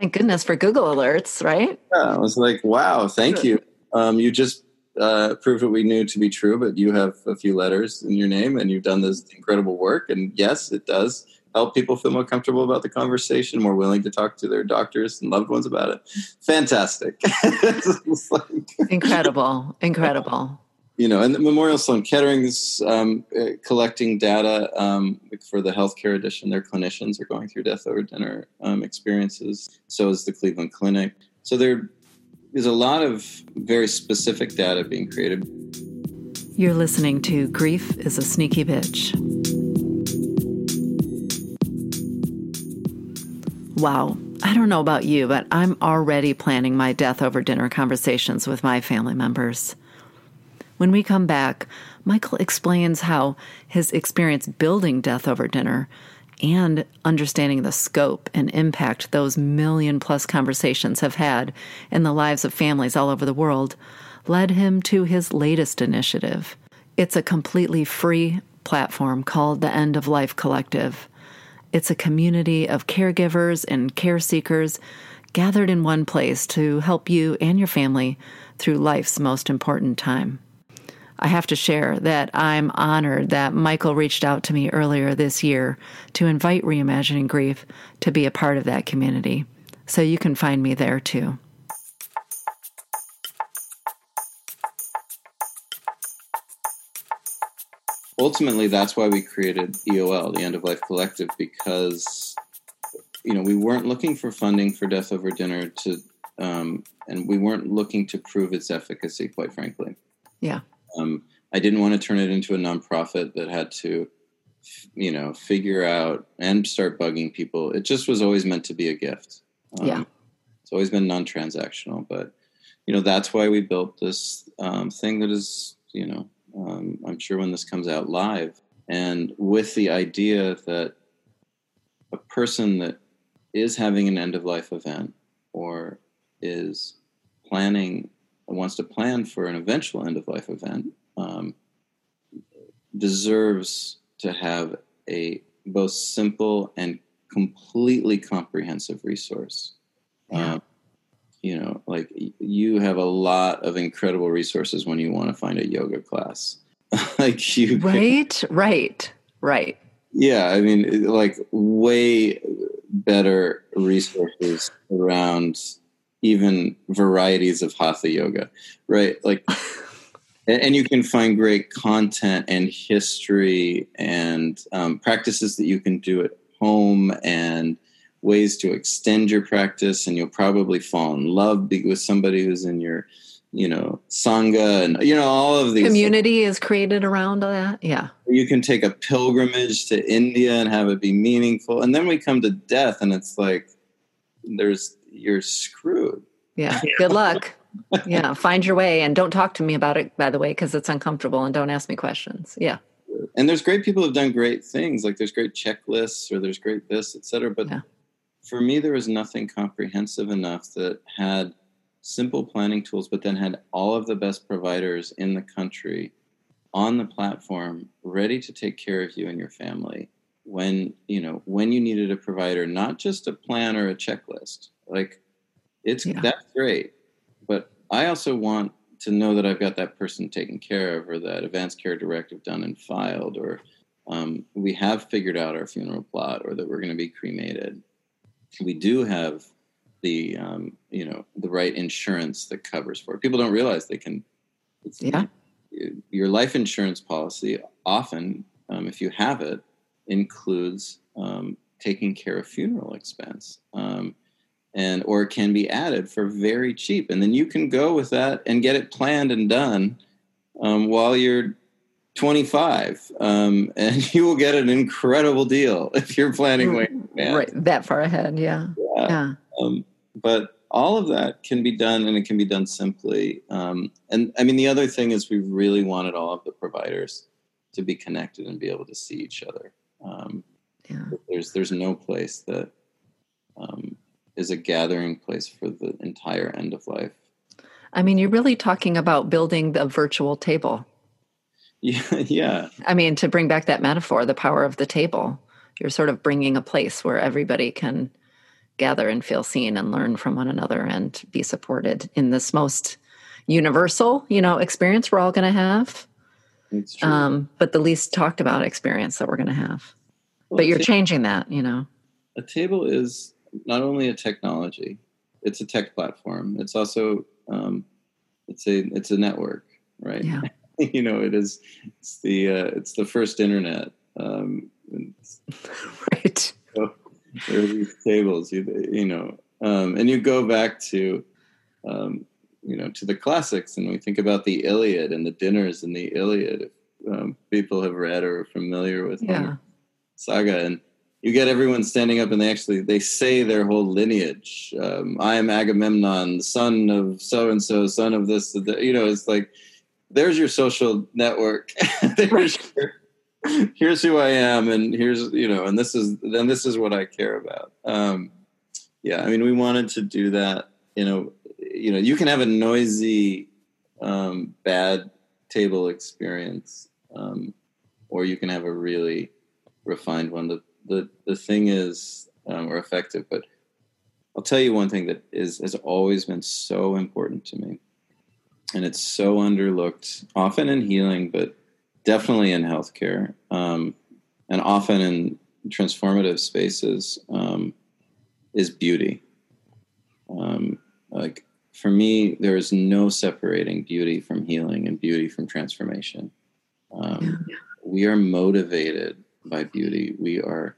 Thank goodness for Google Alerts, right? Yeah, I was like, wow, thank you. Um, you just uh, proved what we knew to be true, but you have a few letters in your name and you've done this incredible work. And yes, it does help people feel more comfortable about the conversation, more willing to talk to their doctors and loved ones about it. Fantastic. incredible. Incredible you know, and Memorial Sloan Kettering's um, uh, collecting data um, for the healthcare edition. Their clinicians are going through death over dinner um, experiences. So is the Cleveland Clinic. So there is a lot of very specific data being created. You're listening to Grief is a Sneaky Bitch. Wow. I don't know about you, but I'm already planning my death over dinner conversations with my family members. When we come back, Michael explains how his experience building Death Over Dinner and understanding the scope and impact those million plus conversations have had in the lives of families all over the world led him to his latest initiative. It's a completely free platform called the End of Life Collective. It's a community of caregivers and care seekers gathered in one place to help you and your family through life's most important time. I have to share that I'm honored that Michael reached out to me earlier this year to invite Reimagining Grief to be a part of that community. So you can find me there too. Ultimately, that's why we created EOL, the End of Life Collective, because you know we weren't looking for funding for Death Over Dinner to, um, and we weren't looking to prove its efficacy, quite frankly. Yeah. Um, I didn't want to turn it into a nonprofit that had to, you know, figure out and start bugging people. It just was always meant to be a gift. Um, yeah. It's always been non transactional. But, you know, that's why we built this um, thing that is, you know, um, I'm sure when this comes out live, and with the idea that a person that is having an end of life event or is planning wants to plan for an eventual end of life event um, deserves to have a both simple and completely comprehensive resource. Yeah. Um, you know, like you have a lot of incredible resources when you want to find a yoga class. like you, right, can, right, right. Yeah, I mean, like way better resources around even varieties of hatha yoga, right? Like, and you can find great content and history and um, practices that you can do at home and ways to extend your practice. And you'll probably fall in love with somebody who's in your, you know, sangha and you know all of these community is created around that. Yeah, you can take a pilgrimage to India and have it be meaningful, and then we come to death, and it's like there's you're screwed. Yeah. Good luck. yeah. Find your way and don't talk to me about it, by the way, because it's uncomfortable and don't ask me questions. Yeah. And there's great people who've done great things. Like there's great checklists or there's great this, et cetera. But yeah. for me, there was nothing comprehensive enough that had simple planning tools, but then had all of the best providers in the country on the platform ready to take care of you and your family when you know when you needed a provider not just a plan or a checklist like it's yeah. that's great. But i also want to know that i've got that person taken care of or that advanced care directive done and filed or um, we have figured out our funeral plot or that we're going to be cremated. We do have the um, you know the right insurance that covers for it. People don't realize they can yeah. Your life insurance policy often um, if you have it includes um, taking care of funeral expense. Um, and or can be added for very cheap and then you can go with that and get it planned and done um, while you're 25 um, and you will get an incredible deal if you're planning way right that far ahead yeah yeah, yeah. Um, but all of that can be done and it can be done simply. Um, and I mean, the other thing is we really wanted all of the providers to be connected and be able to see each other. Um, yeah. There's there's no place that um, is a gathering place for the entire end of life. I mean, you're really talking about building the virtual table. Yeah, yeah. I mean, to bring back that metaphor, the power of the table. You're sort of bringing a place where everybody can gather and feel seen and learn from one another and be supported in this most universal, you know, experience we're all going to have. Um, but the least talked about experience that we're going to have. Well, but you're changing that, you know. A table is not only a technology; it's a tech platform. It's also um, it's a it's a network, right? Yeah. you know, it is. It's the uh, it's the first internet. Um, right. So there are these tables, you, you know, um, and you go back to um, you know to the classics and we think about the iliad and the dinners in the iliad if um, people have read or are familiar with yeah. saga and you get everyone standing up and they actually they say their whole lineage. Um, i am agamemnon son of so and so son of this you know it's like there's your social network. There's your, here's who i am and here's you know and this is then this is what i care about. Um, yeah i mean we wanted to do that you know you know you can have a noisy um, bad table experience um, or you can have a really refined one the the, the thing is um, or effective but i'll tell you one thing that is has always been so important to me and it's so underlooked often in healing but definitely in healthcare um, and often in transformative spaces um, is beauty um, like for me, there is no separating beauty from healing and beauty from transformation. Um. We are motivated by beauty. We are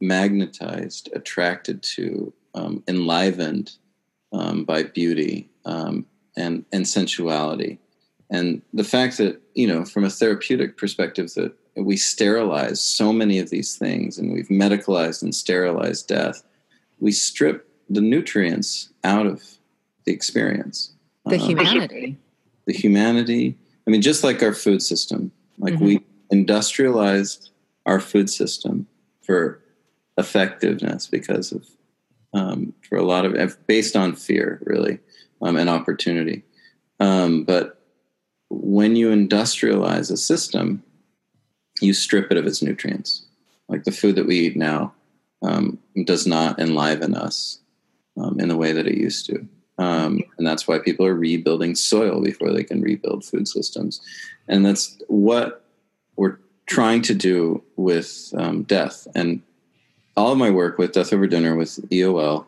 magnetized, attracted to, um, enlivened um, by beauty um, and and sensuality. And the fact that you know, from a therapeutic perspective, that we sterilize so many of these things, and we've medicalized and sterilized death. We strip the nutrients out of the experience. The uh, humanity. The humanity. I mean, just like our food system, like mm-hmm. we industrialized our food system for effectiveness because of, um, for a lot of, based on fear, really, um, and opportunity. Um, but when you industrialize a system, you strip it of its nutrients. Like the food that we eat now um, does not enliven us um, in the way that it used to. Um, and that's why people are rebuilding soil before they can rebuild food systems. And that's what trying to do with um, death. And all of my work with Death Over Dinner with EOL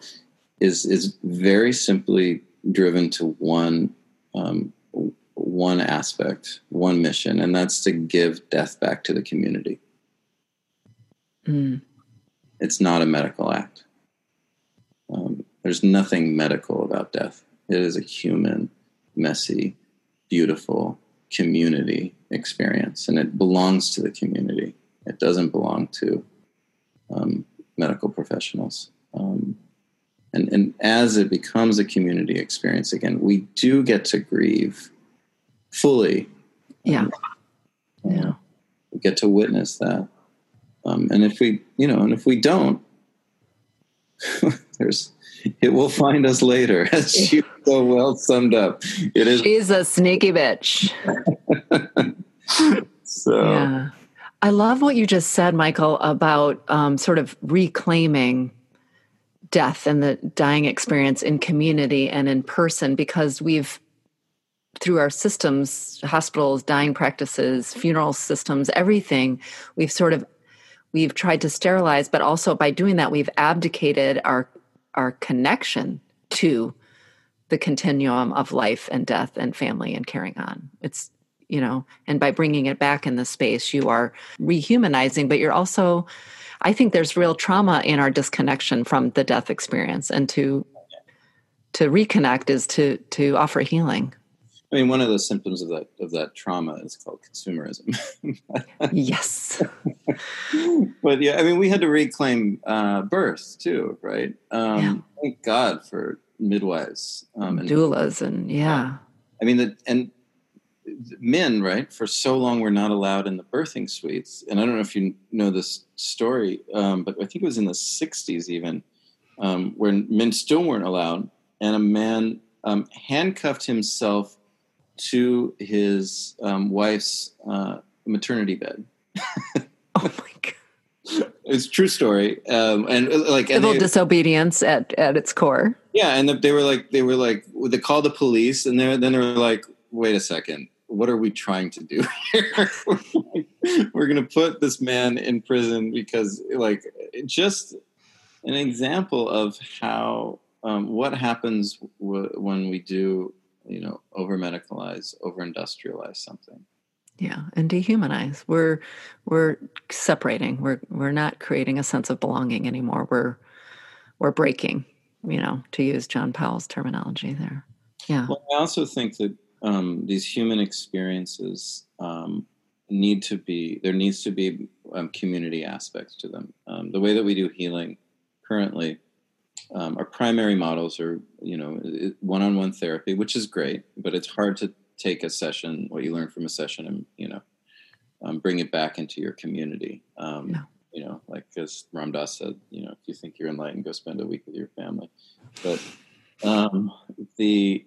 is is very simply driven to one um, one aspect, one mission, and that's to give death back to the community. Mm. It's not a medical act. Um, there's nothing medical about death. It is a human, messy, beautiful community experience, and it belongs to the community. It doesn't belong to um, medical professionals. Um, and, and as it becomes a community experience again, we do get to grieve fully. Yeah. Um, yeah. We get to witness that. Um, and if we, you know, and if we don't, there's it will find us later, as you so well summed up. It is. She's a sneaky bitch. so. Yeah. I love what you just said, Michael, about um, sort of reclaiming death and the dying experience in community and in person because we've through our systems hospitals dying practices funeral systems everything we've sort of we've tried to sterilize but also by doing that we've abdicated our our connection to the continuum of life and death and family and carrying on. It's, you know, and by bringing it back in the space, you are rehumanizing, but you're also, I think there's real trauma in our disconnection from the death experience and to to reconnect is to to offer healing. I mean, one of the symptoms of that of that trauma is called consumerism. yes. but yeah, I mean, we had to reclaim uh, birth too, right? Um, yeah. Thank God for midwives um, and doulas and yeah. i mean the, and men right for so long were not allowed in the birthing suites. And i don't know if you know this story um, but i think it was in the 60s even um, where men still weren't allowed and a man um, handcuffed himself to his um, wife's uh, maternity bed it's true story um, and uh, like civil they, disobedience at at its core. Yeah and they were like they were like they called the police and then they were like wait a second what are we trying to do here? We're going to put this man in prison because like just an example of how um, what happens w- when we do you know over medicalize over industrialize something yeah and dehumanize. We're we're separating. We're we're not creating a sense of belonging anymore. We're we're breaking you know to use john powell's terminology there. Yeah. Well i also think that um, these human experiences um, need to be there needs to be um, community aspects to them. Um, the way that we do healing currently um, our primary models are you know one-on-one therapy which is great but it's hard to take a session, what you learn from a session, and you know, um, bring it back into your community. Um, yeah. You know, like as Ram Dass said, you know, if you think you're enlightened, go spend a week with your family. But um, the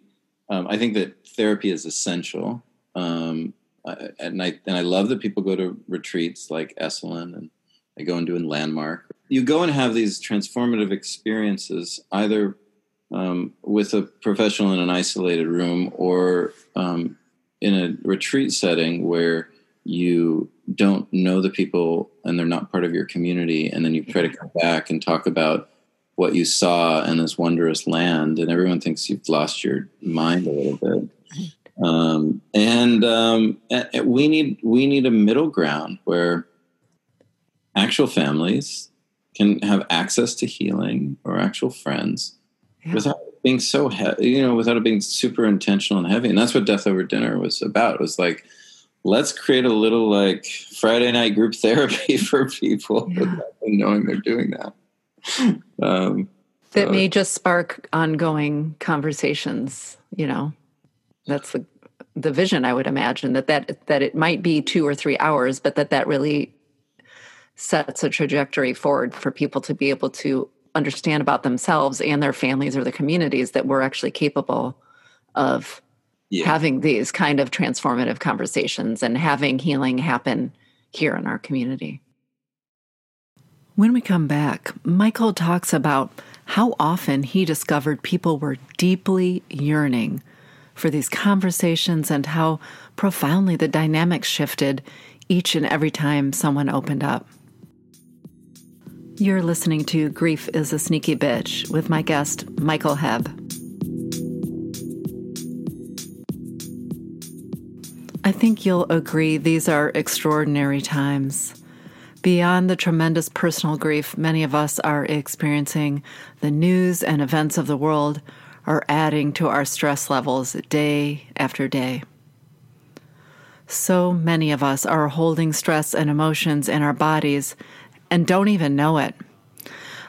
um, I think that therapy is essential. Um, I, and I and I love that people go to retreats like Esalen and I go and do in Landmark. You go and have these transformative experiences either um, with a professional in an isolated room or um, in a retreat setting where you don't know the people and they're not part of your community and then you try to come back and talk about what you saw in this wondrous land and everyone thinks you've lost your mind a little bit. Um, and, um, and we need we need a middle ground where actual families can have access to healing or actual friends yeah. without being so heavy, you know, without it being super intentional and heavy. And that's what Death Over Dinner was about. It was like, let's create a little like Friday night group therapy for people yeah. knowing they're doing that. Um, that so. may just spark ongoing conversations, you know. That's the the vision I would imagine that that that it might be 2 or 3 hours but that that really sets a trajectory forward for people to be able to understand about themselves and their families or the communities that we're actually capable of yeah. having these kind of transformative conversations and having healing happen here in our community. When we come back, Michael talks about how often he discovered people were deeply yearning for these conversations and how profoundly the dynamics shifted each and every time someone opened up. You're listening to Grief is a Sneaky Bitch with my guest, Michael Hebb. I think you'll agree these are extraordinary times. Beyond the tremendous personal grief many of us are experiencing, the news and events of the world are adding to our stress levels day after day. So many of us are holding stress and emotions in our bodies and don't even know it.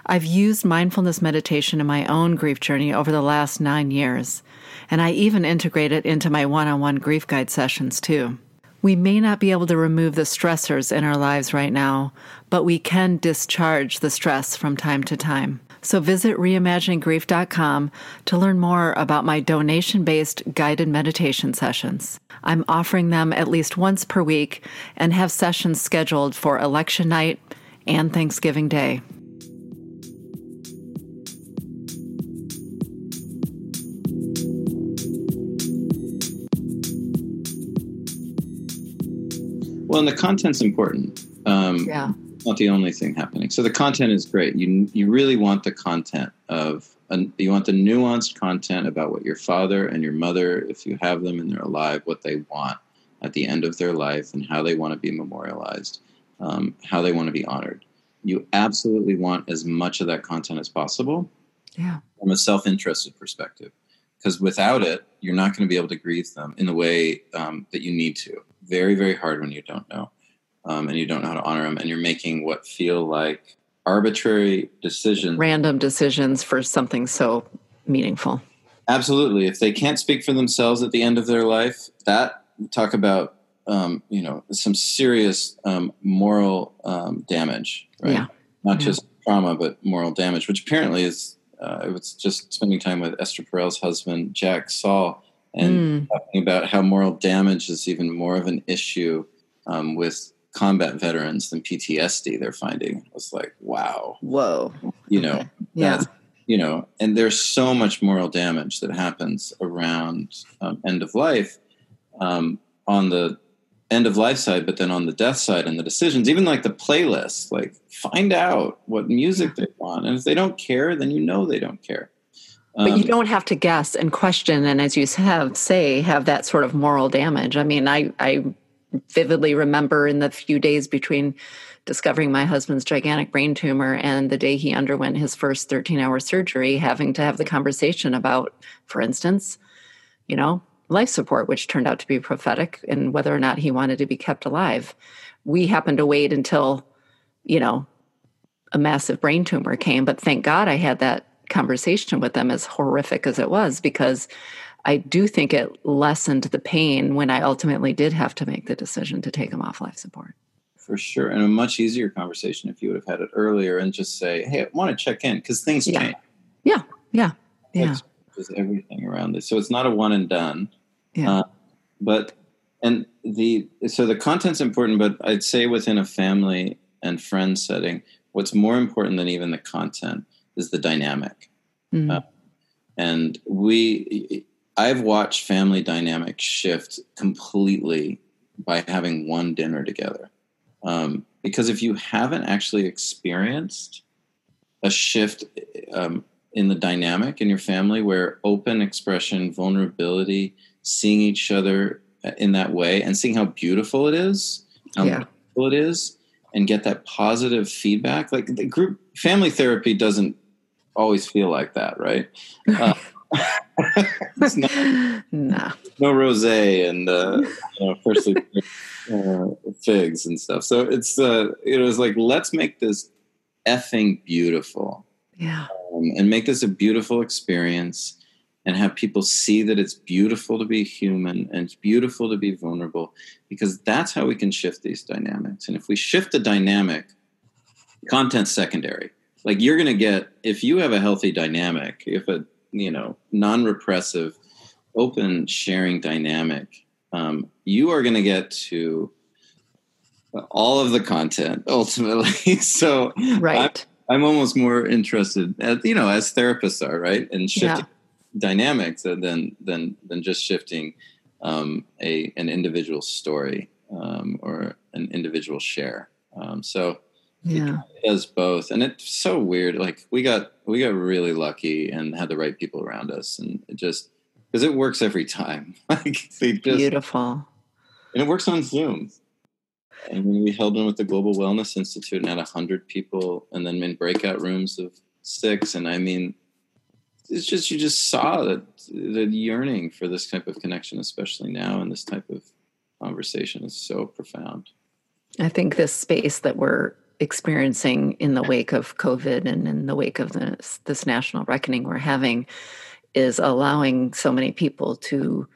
I've used mindfulness meditation in my own grief journey over the last nine years, and I even integrate it into my one on one grief guide sessions too. We may not be able to remove the stressors in our lives right now, but we can discharge the stress from time to time. So visit reimagininggrief.com to learn more about my donation based guided meditation sessions. I'm offering them at least once per week and have sessions scheduled for election night and Thanksgiving Day. Well, and the content's important. Um, yeah. Not the only thing happening. So the content is great. You you really want the content of you want the nuanced content about what your father and your mother, if you have them and they're alive, what they want at the end of their life and how they want to be memorialized um, how they want to be honored. You absolutely want as much of that content as possible yeah. from a self interested perspective. Because without it, you're not going to be able to grieve them in the way um, that you need to. Very, very hard when you don't know. Um, and you don't know how to honor them. And you're making what feel like arbitrary decisions. Random decisions for something so meaningful. Absolutely. If they can't speak for themselves at the end of their life, that talk about um, you know some serious um, moral um, damage, right? Yeah. Not Yeah. just trauma, but moral damage, which apparently is. Uh, I was just spending time with Esther Perel's husband, Jack Saul, and Mm. talking about how moral damage is even more of an issue um, with combat veterans than PTSD. They're finding. I was like, wow, Whoa. you know, Okay. Yeah. you know, and there's so much moral damage that happens around um, end of life um, on the end of life side, but then on the death side and the decisions, even like the playlist, like find out what music they want. And if they don't care, then you know they don't care. But Um, you don't have to guess and question, and as you have say, have that sort of moral damage. I mean, I I vividly remember in the few days between discovering my husband's gigantic brain tumor and the day he underwent his first 13 hour surgery, having to have the conversation about, for instance, you know, life support, which turned out to be prophetic, and whether or not he wanted to be kept alive. We happened to wait until, you know, a massive brain tumor came, but thank God I had that conversation with them, as horrific as it was, because I do think it lessened the pain when I ultimately did have to make the decision to take him off life support. for sure. And a much easier conversation if you would have had it earlier and just say, hey, I want to check in because things Yeah. change. Yeah, yeah, yeah, just everything around this. So it's not a one and done. Yeah. Uh, but and the so the content's important but i'd say within a family and friend setting what's more important than even the content is the dynamic Mm. uh, and we i've watched family dynamics shift completely by having one dinner together um, because if you haven't actually experienced a shift um, in the dynamic in your family where open expression vulnerability seeing each other in that way and seeing how beautiful it is, how Yeah. beautiful it is, and get that positive feedback. Like the group family therapy doesn't always feel like that, right? Uh, it's not, nah. no rosé and uh, you know, freshly uh, figs and stuff. So it's uh, it was like let's make this effing beautiful Yeah. um, and make this a beautiful experience and have people see that it's beautiful to be human and it's beautiful to be vulnerable because that's how we can shift these dynamics. And if we shift the dynamic content's secondary. Like you're going to get if you have a healthy dynamic if a you know non-repressive open sharing dynamic um, you are going to get to all of the content ultimately. So Right. I'm almost more interested, as, you know, as therapists are, right, and shifting dynamics than than than just shifting um, a an individual story um, or an individual share. Um, so Yeah. it does both, and it's so weird. Like we got we got really lucky and had the right people around us, and it just because it works every time. like they just Beautiful. and it works on Zoom. And when we held one with the Global Wellness Institute and had 100 people, and then in breakout rooms of six. And I mean, it's just, you just saw that the yearning for this type of connection, especially now, in this type of conversation is so profound. I think this space that we're experiencing in the wake of COVID and in the wake of this, this national reckoning we're having is allowing so many people to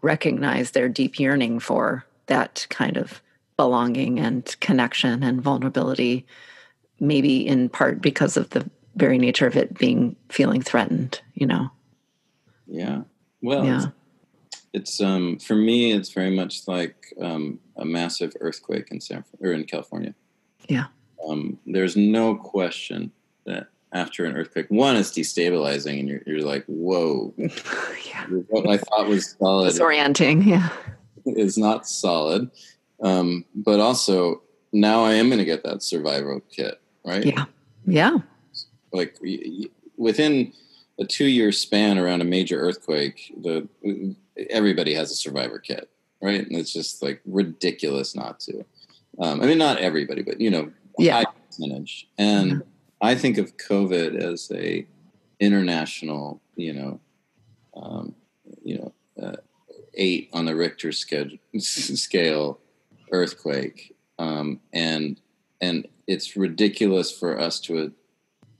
recognize their deep yearning for that kind of belonging and connection and vulnerability, maybe in part because of the very nature of it being feeling threatened, you know? Yeah. Well, Yeah. it's, um, for me, it's very much like um, a massive earthquake in San or in California. Yeah. um, there's no question that after an earthquake, one is destabilizing, and you're, you're like, whoa, yeah. what I thought was solid Disorienting. Yeah. is not solid. Um, but also, now I am going to get that survival kit, right? Yeah. Yeah. Like within a two year span around a major earthquake, the everybody has a survivor kit, right? And it's just like ridiculous not to. Um, I mean, not everybody, but you know, Yeah. high percentage. And I think of COVID as a international, you know, um, you know, uh, eight on the Richter scale, scale earthquake, um, and and it's ridiculous for us to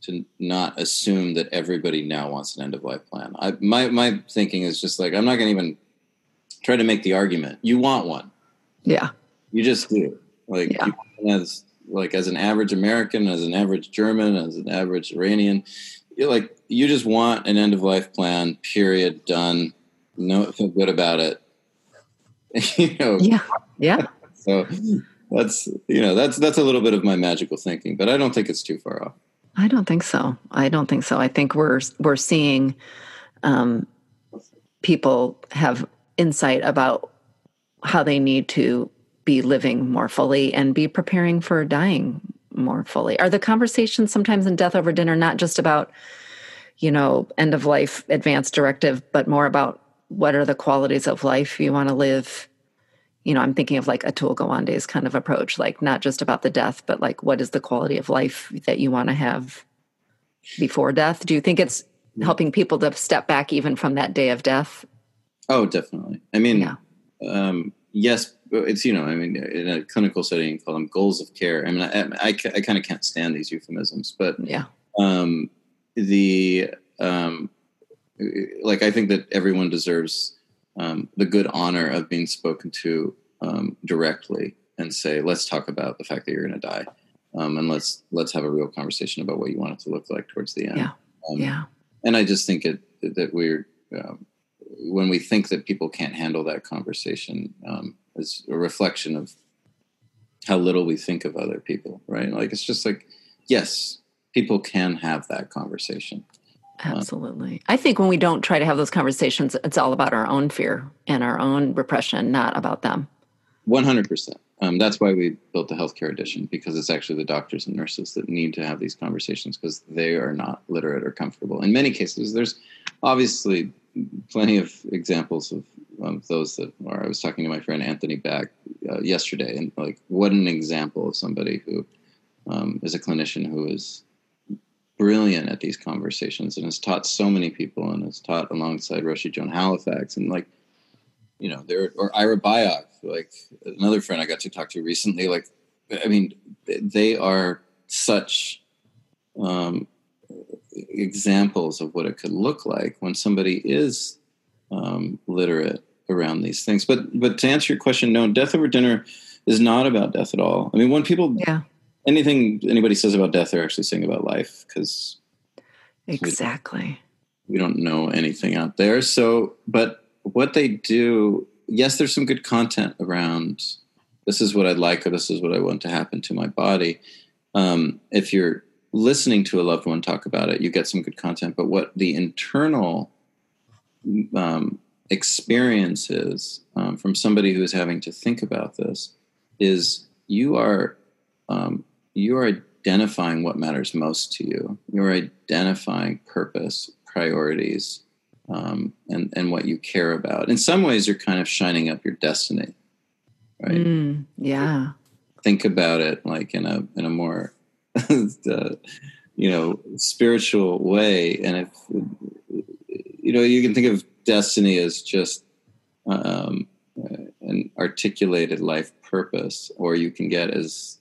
to not assume that everybody now wants an end of life plan. I, my my thinking is just like I'm not going to even try to make the argument. You want one, Yeah. you just do. Like Yeah. you- as like as an average American, as an average German, as an average Iranian, you're like you just want an end of life plan. Period. Done. No, feel good about it. you know. Yeah. Yeah. So that's you know that's that's a little bit of my magical thinking, but I don't think it's too far off. I don't think so. I don't think so. I think we're we're seeing um, people have insight about how they need to be living more fully and be preparing for dying more fully. Are the conversations sometimes in Death Over Dinner not just about, you know, end of life advance directive, but more about what are the qualities of life you want to live? You know, I'm thinking of like Atul Gawande's kind of approach, like not just about the death, but like what is the quality of life that you want to have before death? Do you think it's helping people to step back even from that day of death? Oh, definitely. I mean, Yeah. um, yes, it's you know, I mean, in a clinical setting, call them goals of care. I mean, I, I, I kind of can't stand these euphemisms, but Yeah. um, the um, like I think that everyone deserves um, the good honor of being spoken to um, directly and say, let's talk about the fact that you're going to die, um, and let's let's have a real conversation about what you want it to look like towards the end. Yeah. Um, Yeah. and I just think it that we're um, when we think that people can't handle that conversation um, is a reflection of how little we think of other people, right? Like it's just like, yes, people can have that conversation. Absolutely. I think when we don't try to have those conversations, it's all about our own fear and our own repression, not about them. One hundred percent. Um, That's why we built the healthcare edition because it's actually the doctors and nurses that need to have these conversations because they are not literate or comfortable. In many cases, there's obviously plenty of examples of um, those that. Or I was talking to my friend Anthony Back uh, yesterday, and like, what an example of somebody who um, is a clinician who is brilliant at these conversations and has taught so many people and has taught alongside Roshi Joan Halifax and like you know, there or Ira Byock, like another friend I got to talk to recently. Like, I mean, they are such um, examples of what it could look like when somebody is um, literate around these things. But but to answer your question, no, death over dinner is not about death at all. I mean, when people Yeah. Anything anybody says about death, they're actually saying about life because Exactly. we don't know anything out there. So, but what they do, yes, there's some good content around. This is what I'd like, or this is what I want to happen to my body. Um, if you're listening to a loved one talk about it, you get some good content. But what the internal um, experience is um, from somebody who is having to think about this is you are um, you are identifying what matters most to you. You're identifying purpose, priorities, um, and and what you care about. In some ways, you're kind of shining up your destiny, right? Mm, yeah. Think about it like in a in a more uh, you know spiritual way, and if you know you can think of destiny as just um, an articulated life purpose, or you can get as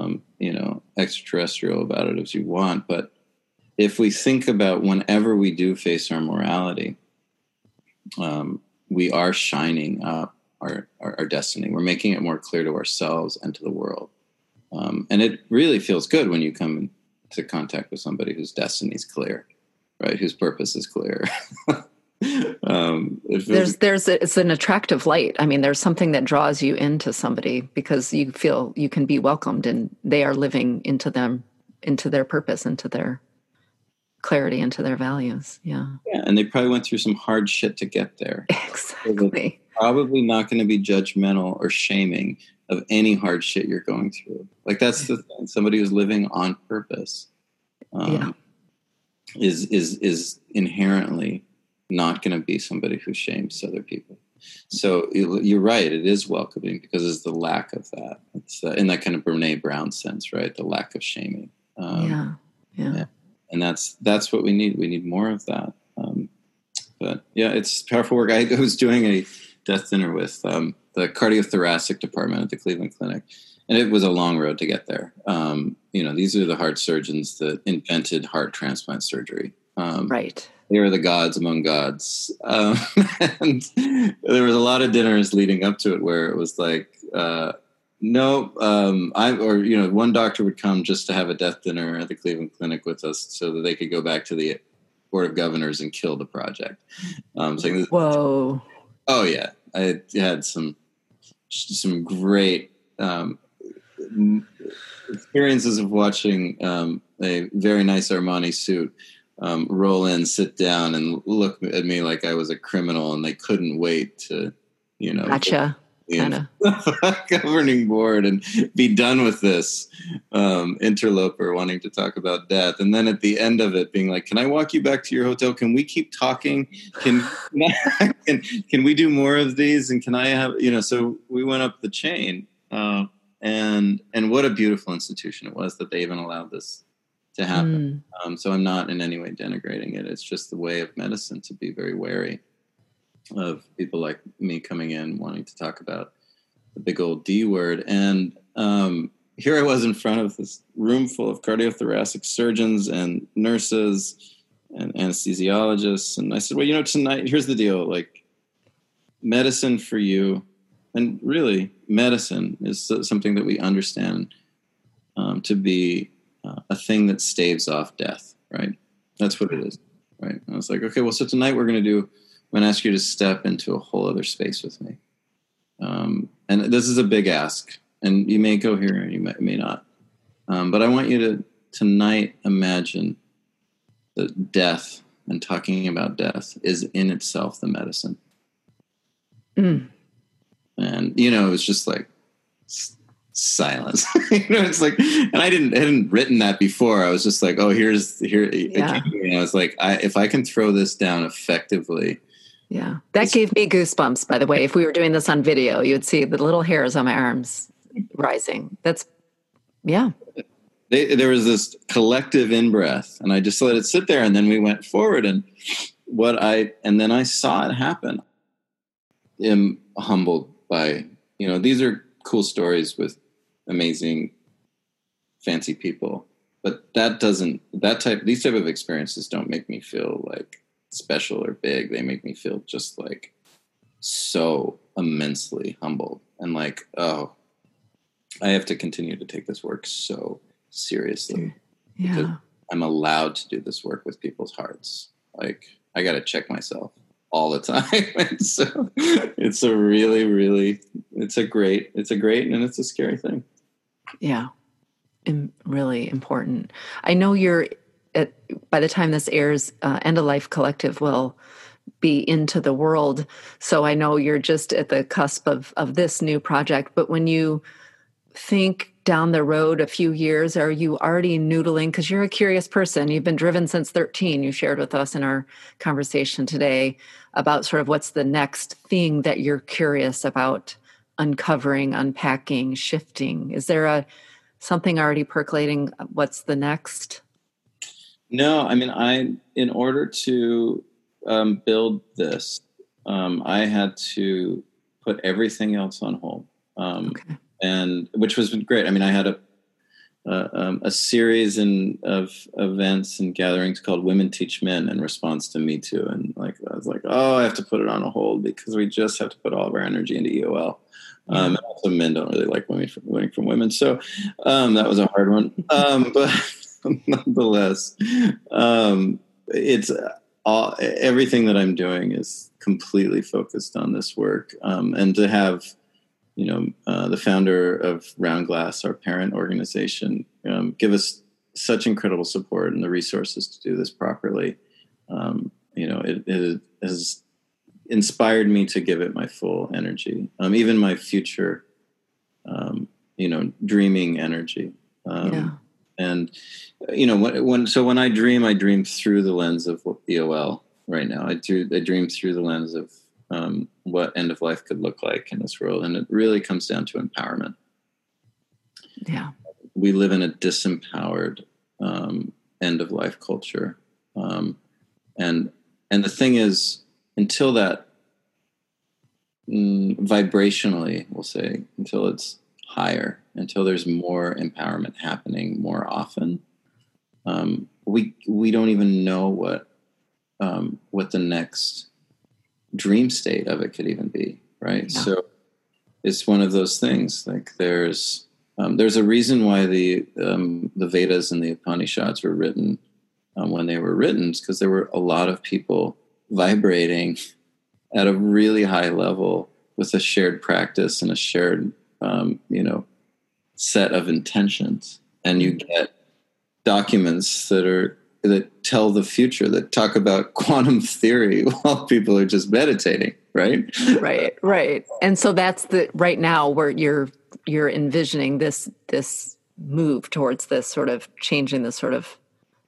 um, you know extraterrestrial about it as you want, but if we think about whenever we do face our morality, um, we are shining up our, our, our, destiny. We're making it more clear to ourselves and to the world. Um, and it really feels good when you come into contact with somebody whose destiny is clear, right? Whose purpose is clear. um, there's, there's, a, it's an attractive light. I mean, there's something that draws you into somebody because you feel you can be welcomed and they are living into them, into their purpose, into their clarity into their values. Yeah. Yeah. And they probably went through some hard shit to get there. Exactly. So probably not going to be judgmental or shaming of any hard shit you're going through. Like that's the thing. Somebody who's living on purpose um, yeah. is is is inherently not going to be somebody who shames other people. So you're right. It is welcoming because it's the lack of that. It's uh, in that kind of Brene Brown sense, right? The lack of shaming. Um, yeah. yeah. yeah and that's that's what we need. We need more of that. Um, but yeah, it's powerful work. I was doing a death dinner with um, the cardiothoracic department at the Cleveland Clinic, and it was a long road to get there. Um, you know, these are the heart surgeons that invented heart transplant surgery. Um, right. They were the gods among gods, um, and there was a lot of dinners leading up to it where it was like. Uh, no, um, I or you know, one doctor would come just to have a death dinner at the Cleveland Clinic with us, so that they could go back to the board of governors and kill the project. Um, saying, "Whoa, oh yeah, I had some some great um, experiences of watching um, a very nice Armani suit um, roll in, sit down, and look at me like I was a criminal, and they couldn't wait to, you know, gotcha. kind of governing board and be done with this um, interloper wanting to talk about death. And then at the end of it being like can i walk you back to your hotel? Can we keep talking? Can can, can we do more of these? And can i have you know so we went up the chain uh, and and what a beautiful institution it was that they even allowed this to happen mm. um, so i'm not in any way denigrating it it's just the way of medicine to be very wary of people like me coming in wanting to talk about the big old D word. And um, here I was in front of this room full of cardiothoracic surgeons and nurses and anesthesiologists. And I said, well, you know, tonight, here's the deal like, medicine for you, and really, medicine is something that we understand um, to be uh, a thing that staves off death, right? That's what it is, right? And I was like, okay, well, so tonight we're going to do I'm going to ask you to step into a whole other space with me. Um, and this is a big ask, and you may go here and you may, may not. Um, but I want you to tonight imagine that death and talking about death is in itself the medicine. Mm. And you know, it's just like silence. you know, it's like, and I didn't I hadn't written that before. I was just like, oh, here's here. Yeah. Know, it's like, I, if I can throw this down effectively, yeah. That gave me goosebumps, by the way. If we were doing this on video, you would see the little hairs on my arms rising. That's, yeah. They, there was this collective in breath, and I just let it sit there. And then we went forward. And what I, and then I saw it happen. I'm humbled by, you know, these are cool stories with amazing, fancy people. But that doesn't, that type, these type of experiences don't make me feel like, special or big. They make me feel just like so immensely humbled and like, oh, I have to continue to take this work so seriously. Yeah. I'm allowed to do this work with people's hearts. Like I got to check myself all the time. and so it's a really, really, it's a great, it's a great, and it's a scary thing. Yeah. really important. I know you're at, by the time this airs, uh, End of Life Collective will be into the world. So I know you're just at the cusp of of this new project. But when you think down the road a few years, are you already noodling? Because you're a curious person. You've been driven since 13. You shared with us in our conversation today about sort of what's the next thing that you're curious about uncovering, unpacking, shifting. Is there a something already percolating? What's the next? No, I mean, I in order to um, build this, um, I had to put everything else on hold, um, okay. and which was great. I mean, I had a uh, um, a series in, of events and gatherings called "Women Teach Men" in response to Me Too, and like I was like, oh, I have to put it on a hold because we just have to put all of our energy into EOL. Um, and also, men don't really like women from, winning from women, so um, that was a hard one. Um, but nonetheless, um, it's all, everything that I'm doing is completely focused on this work. Um, and to have, you know, uh, the founder of RoundGlass, our parent organization, um, give us such incredible support and the resources to do this properly, um, you know, it, it, has inspired me to give it my full energy, um, even my future, um, you know, dreaming energy. yeah and you know when, when so when I dream, I dream through the lens of EOL right now. I do I dream through the lens of um, what end of life could look like in this world, and it really comes down to empowerment. Yeah, we live in a disempowered um, end of life culture, um, and and the thing is, until that mm, vibrationally, we'll say, until it's higher, until there's more empowerment happening more often. Um, we we don't even know what um, what the next dream state of it could even be, right? Yeah. So it's one of those things. Like there's um, there's a reason why the um, the Vedas and the Upanishads were written um, when they were written, because there were a lot of people vibrating at a really high level with a shared practice and a shared um, you know set of intentions, and you get documents that are that tell the future that talk about quantum theory while people are just meditating right? Right right. And so that's the right now where you're you're envisioning this this move towards this sort of changing the sort of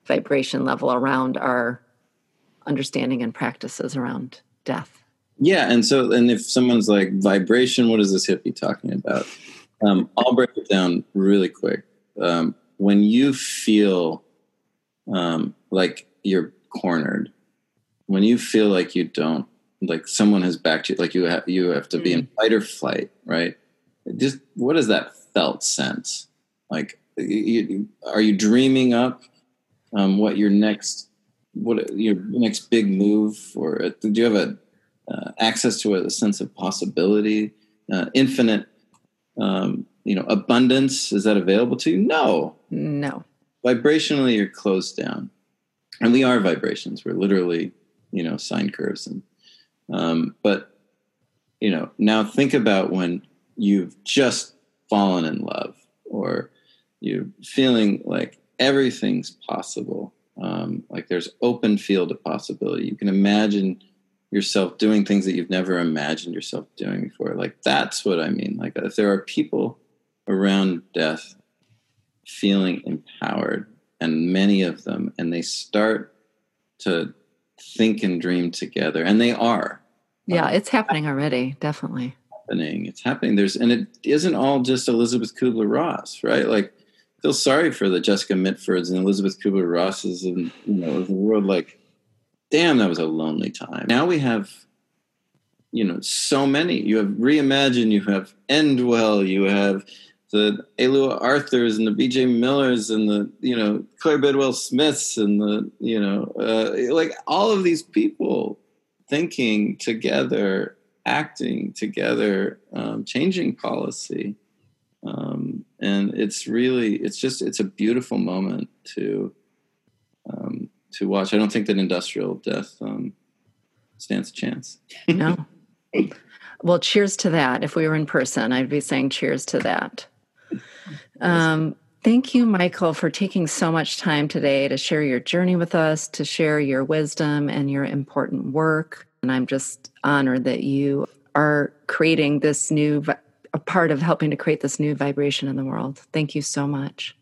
vibration level around our understanding and practices around death yeah and so and if someone's like vibration what is this hippie talking about um, i'll break it down really quick um, when you feel um, like you're cornered, when you feel like you don't, like someone has backed you, like you have you have to be in mm. fight or flight, right? Just what is that felt sense? Like, you, are you dreaming up um, what your next what your next big move, or do you have a uh, access to a, a, sense of possibility, uh, infinite, um, you know, abundance? Is that available to you? No, no. Vibrationally you're closed down. And we are vibrations. We're literally you know sine curves and um, but you know now think about when you've just fallen in love or you're feeling like everything's possible um, like there's open field of possibility you can imagine yourself doing things that you've never imagined yourself doing before like that's what i mean like if there are people around death feeling empowered, and many of them, and they start to think and dream together, and they are. Yeah, um, it's happening already, definitely. Happening, it's happening. There's, and it isn't all just Elisabeth Kubler Ross, right? Like, feel sorry for the Jessica Mitfords and Elisabeth Kubler Rosses, and you know, the world. Like, damn, that was a lonely time. Now we have you know so many you have reimagine you have endwell you have the Alua Arthurs and the B.J. Millers and the you know Claire Bidwell Smiths and the you know uh, like all of these people thinking together, acting together, um, changing policy, um, and it's really it's just it's a beautiful moment to um, to watch. I don't think that industrial death um, stands a chance. no. Well, cheers to that. If we were in person, I'd be saying cheers to that. Um, thank you, Michael, for taking so much time today to share your journey with us, to share your wisdom and your important work. And I'm just honored that you are creating this new, a part of helping to create this new vibration in the world. Thank you so much.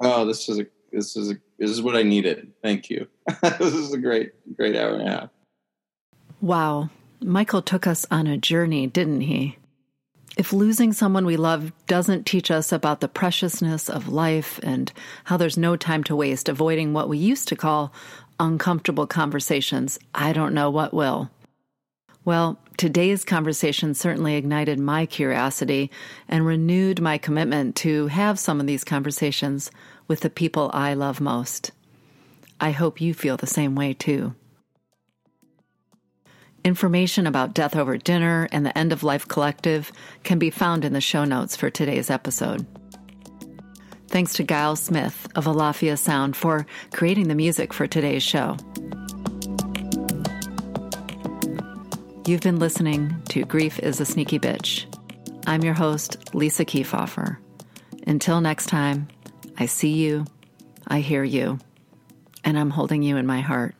Oh, this is a this is a this is what I needed. Thank you. this is a great great hour and a half. Wow. Michael took us on a journey, didn't he? If losing someone we love doesn't teach us about the preciousness of life and how there's no time to waste avoiding what we used to call uncomfortable conversations, I don't know what will. Well, today's conversation certainly ignited my curiosity and renewed my commitment to have some of these conversations with the people I love most. I hope you feel the same way too. Information about Death Over Dinner and the End of Life Collective can be found in the show notes for today's episode. Thanks to Giles Smith of Alafia Sound for creating the music for today's show. You've been listening to Grief is a Sneaky Bitch. I'm your host, Lisa Keefauver. Until next time, I see you, I hear you, and I'm holding you in my heart.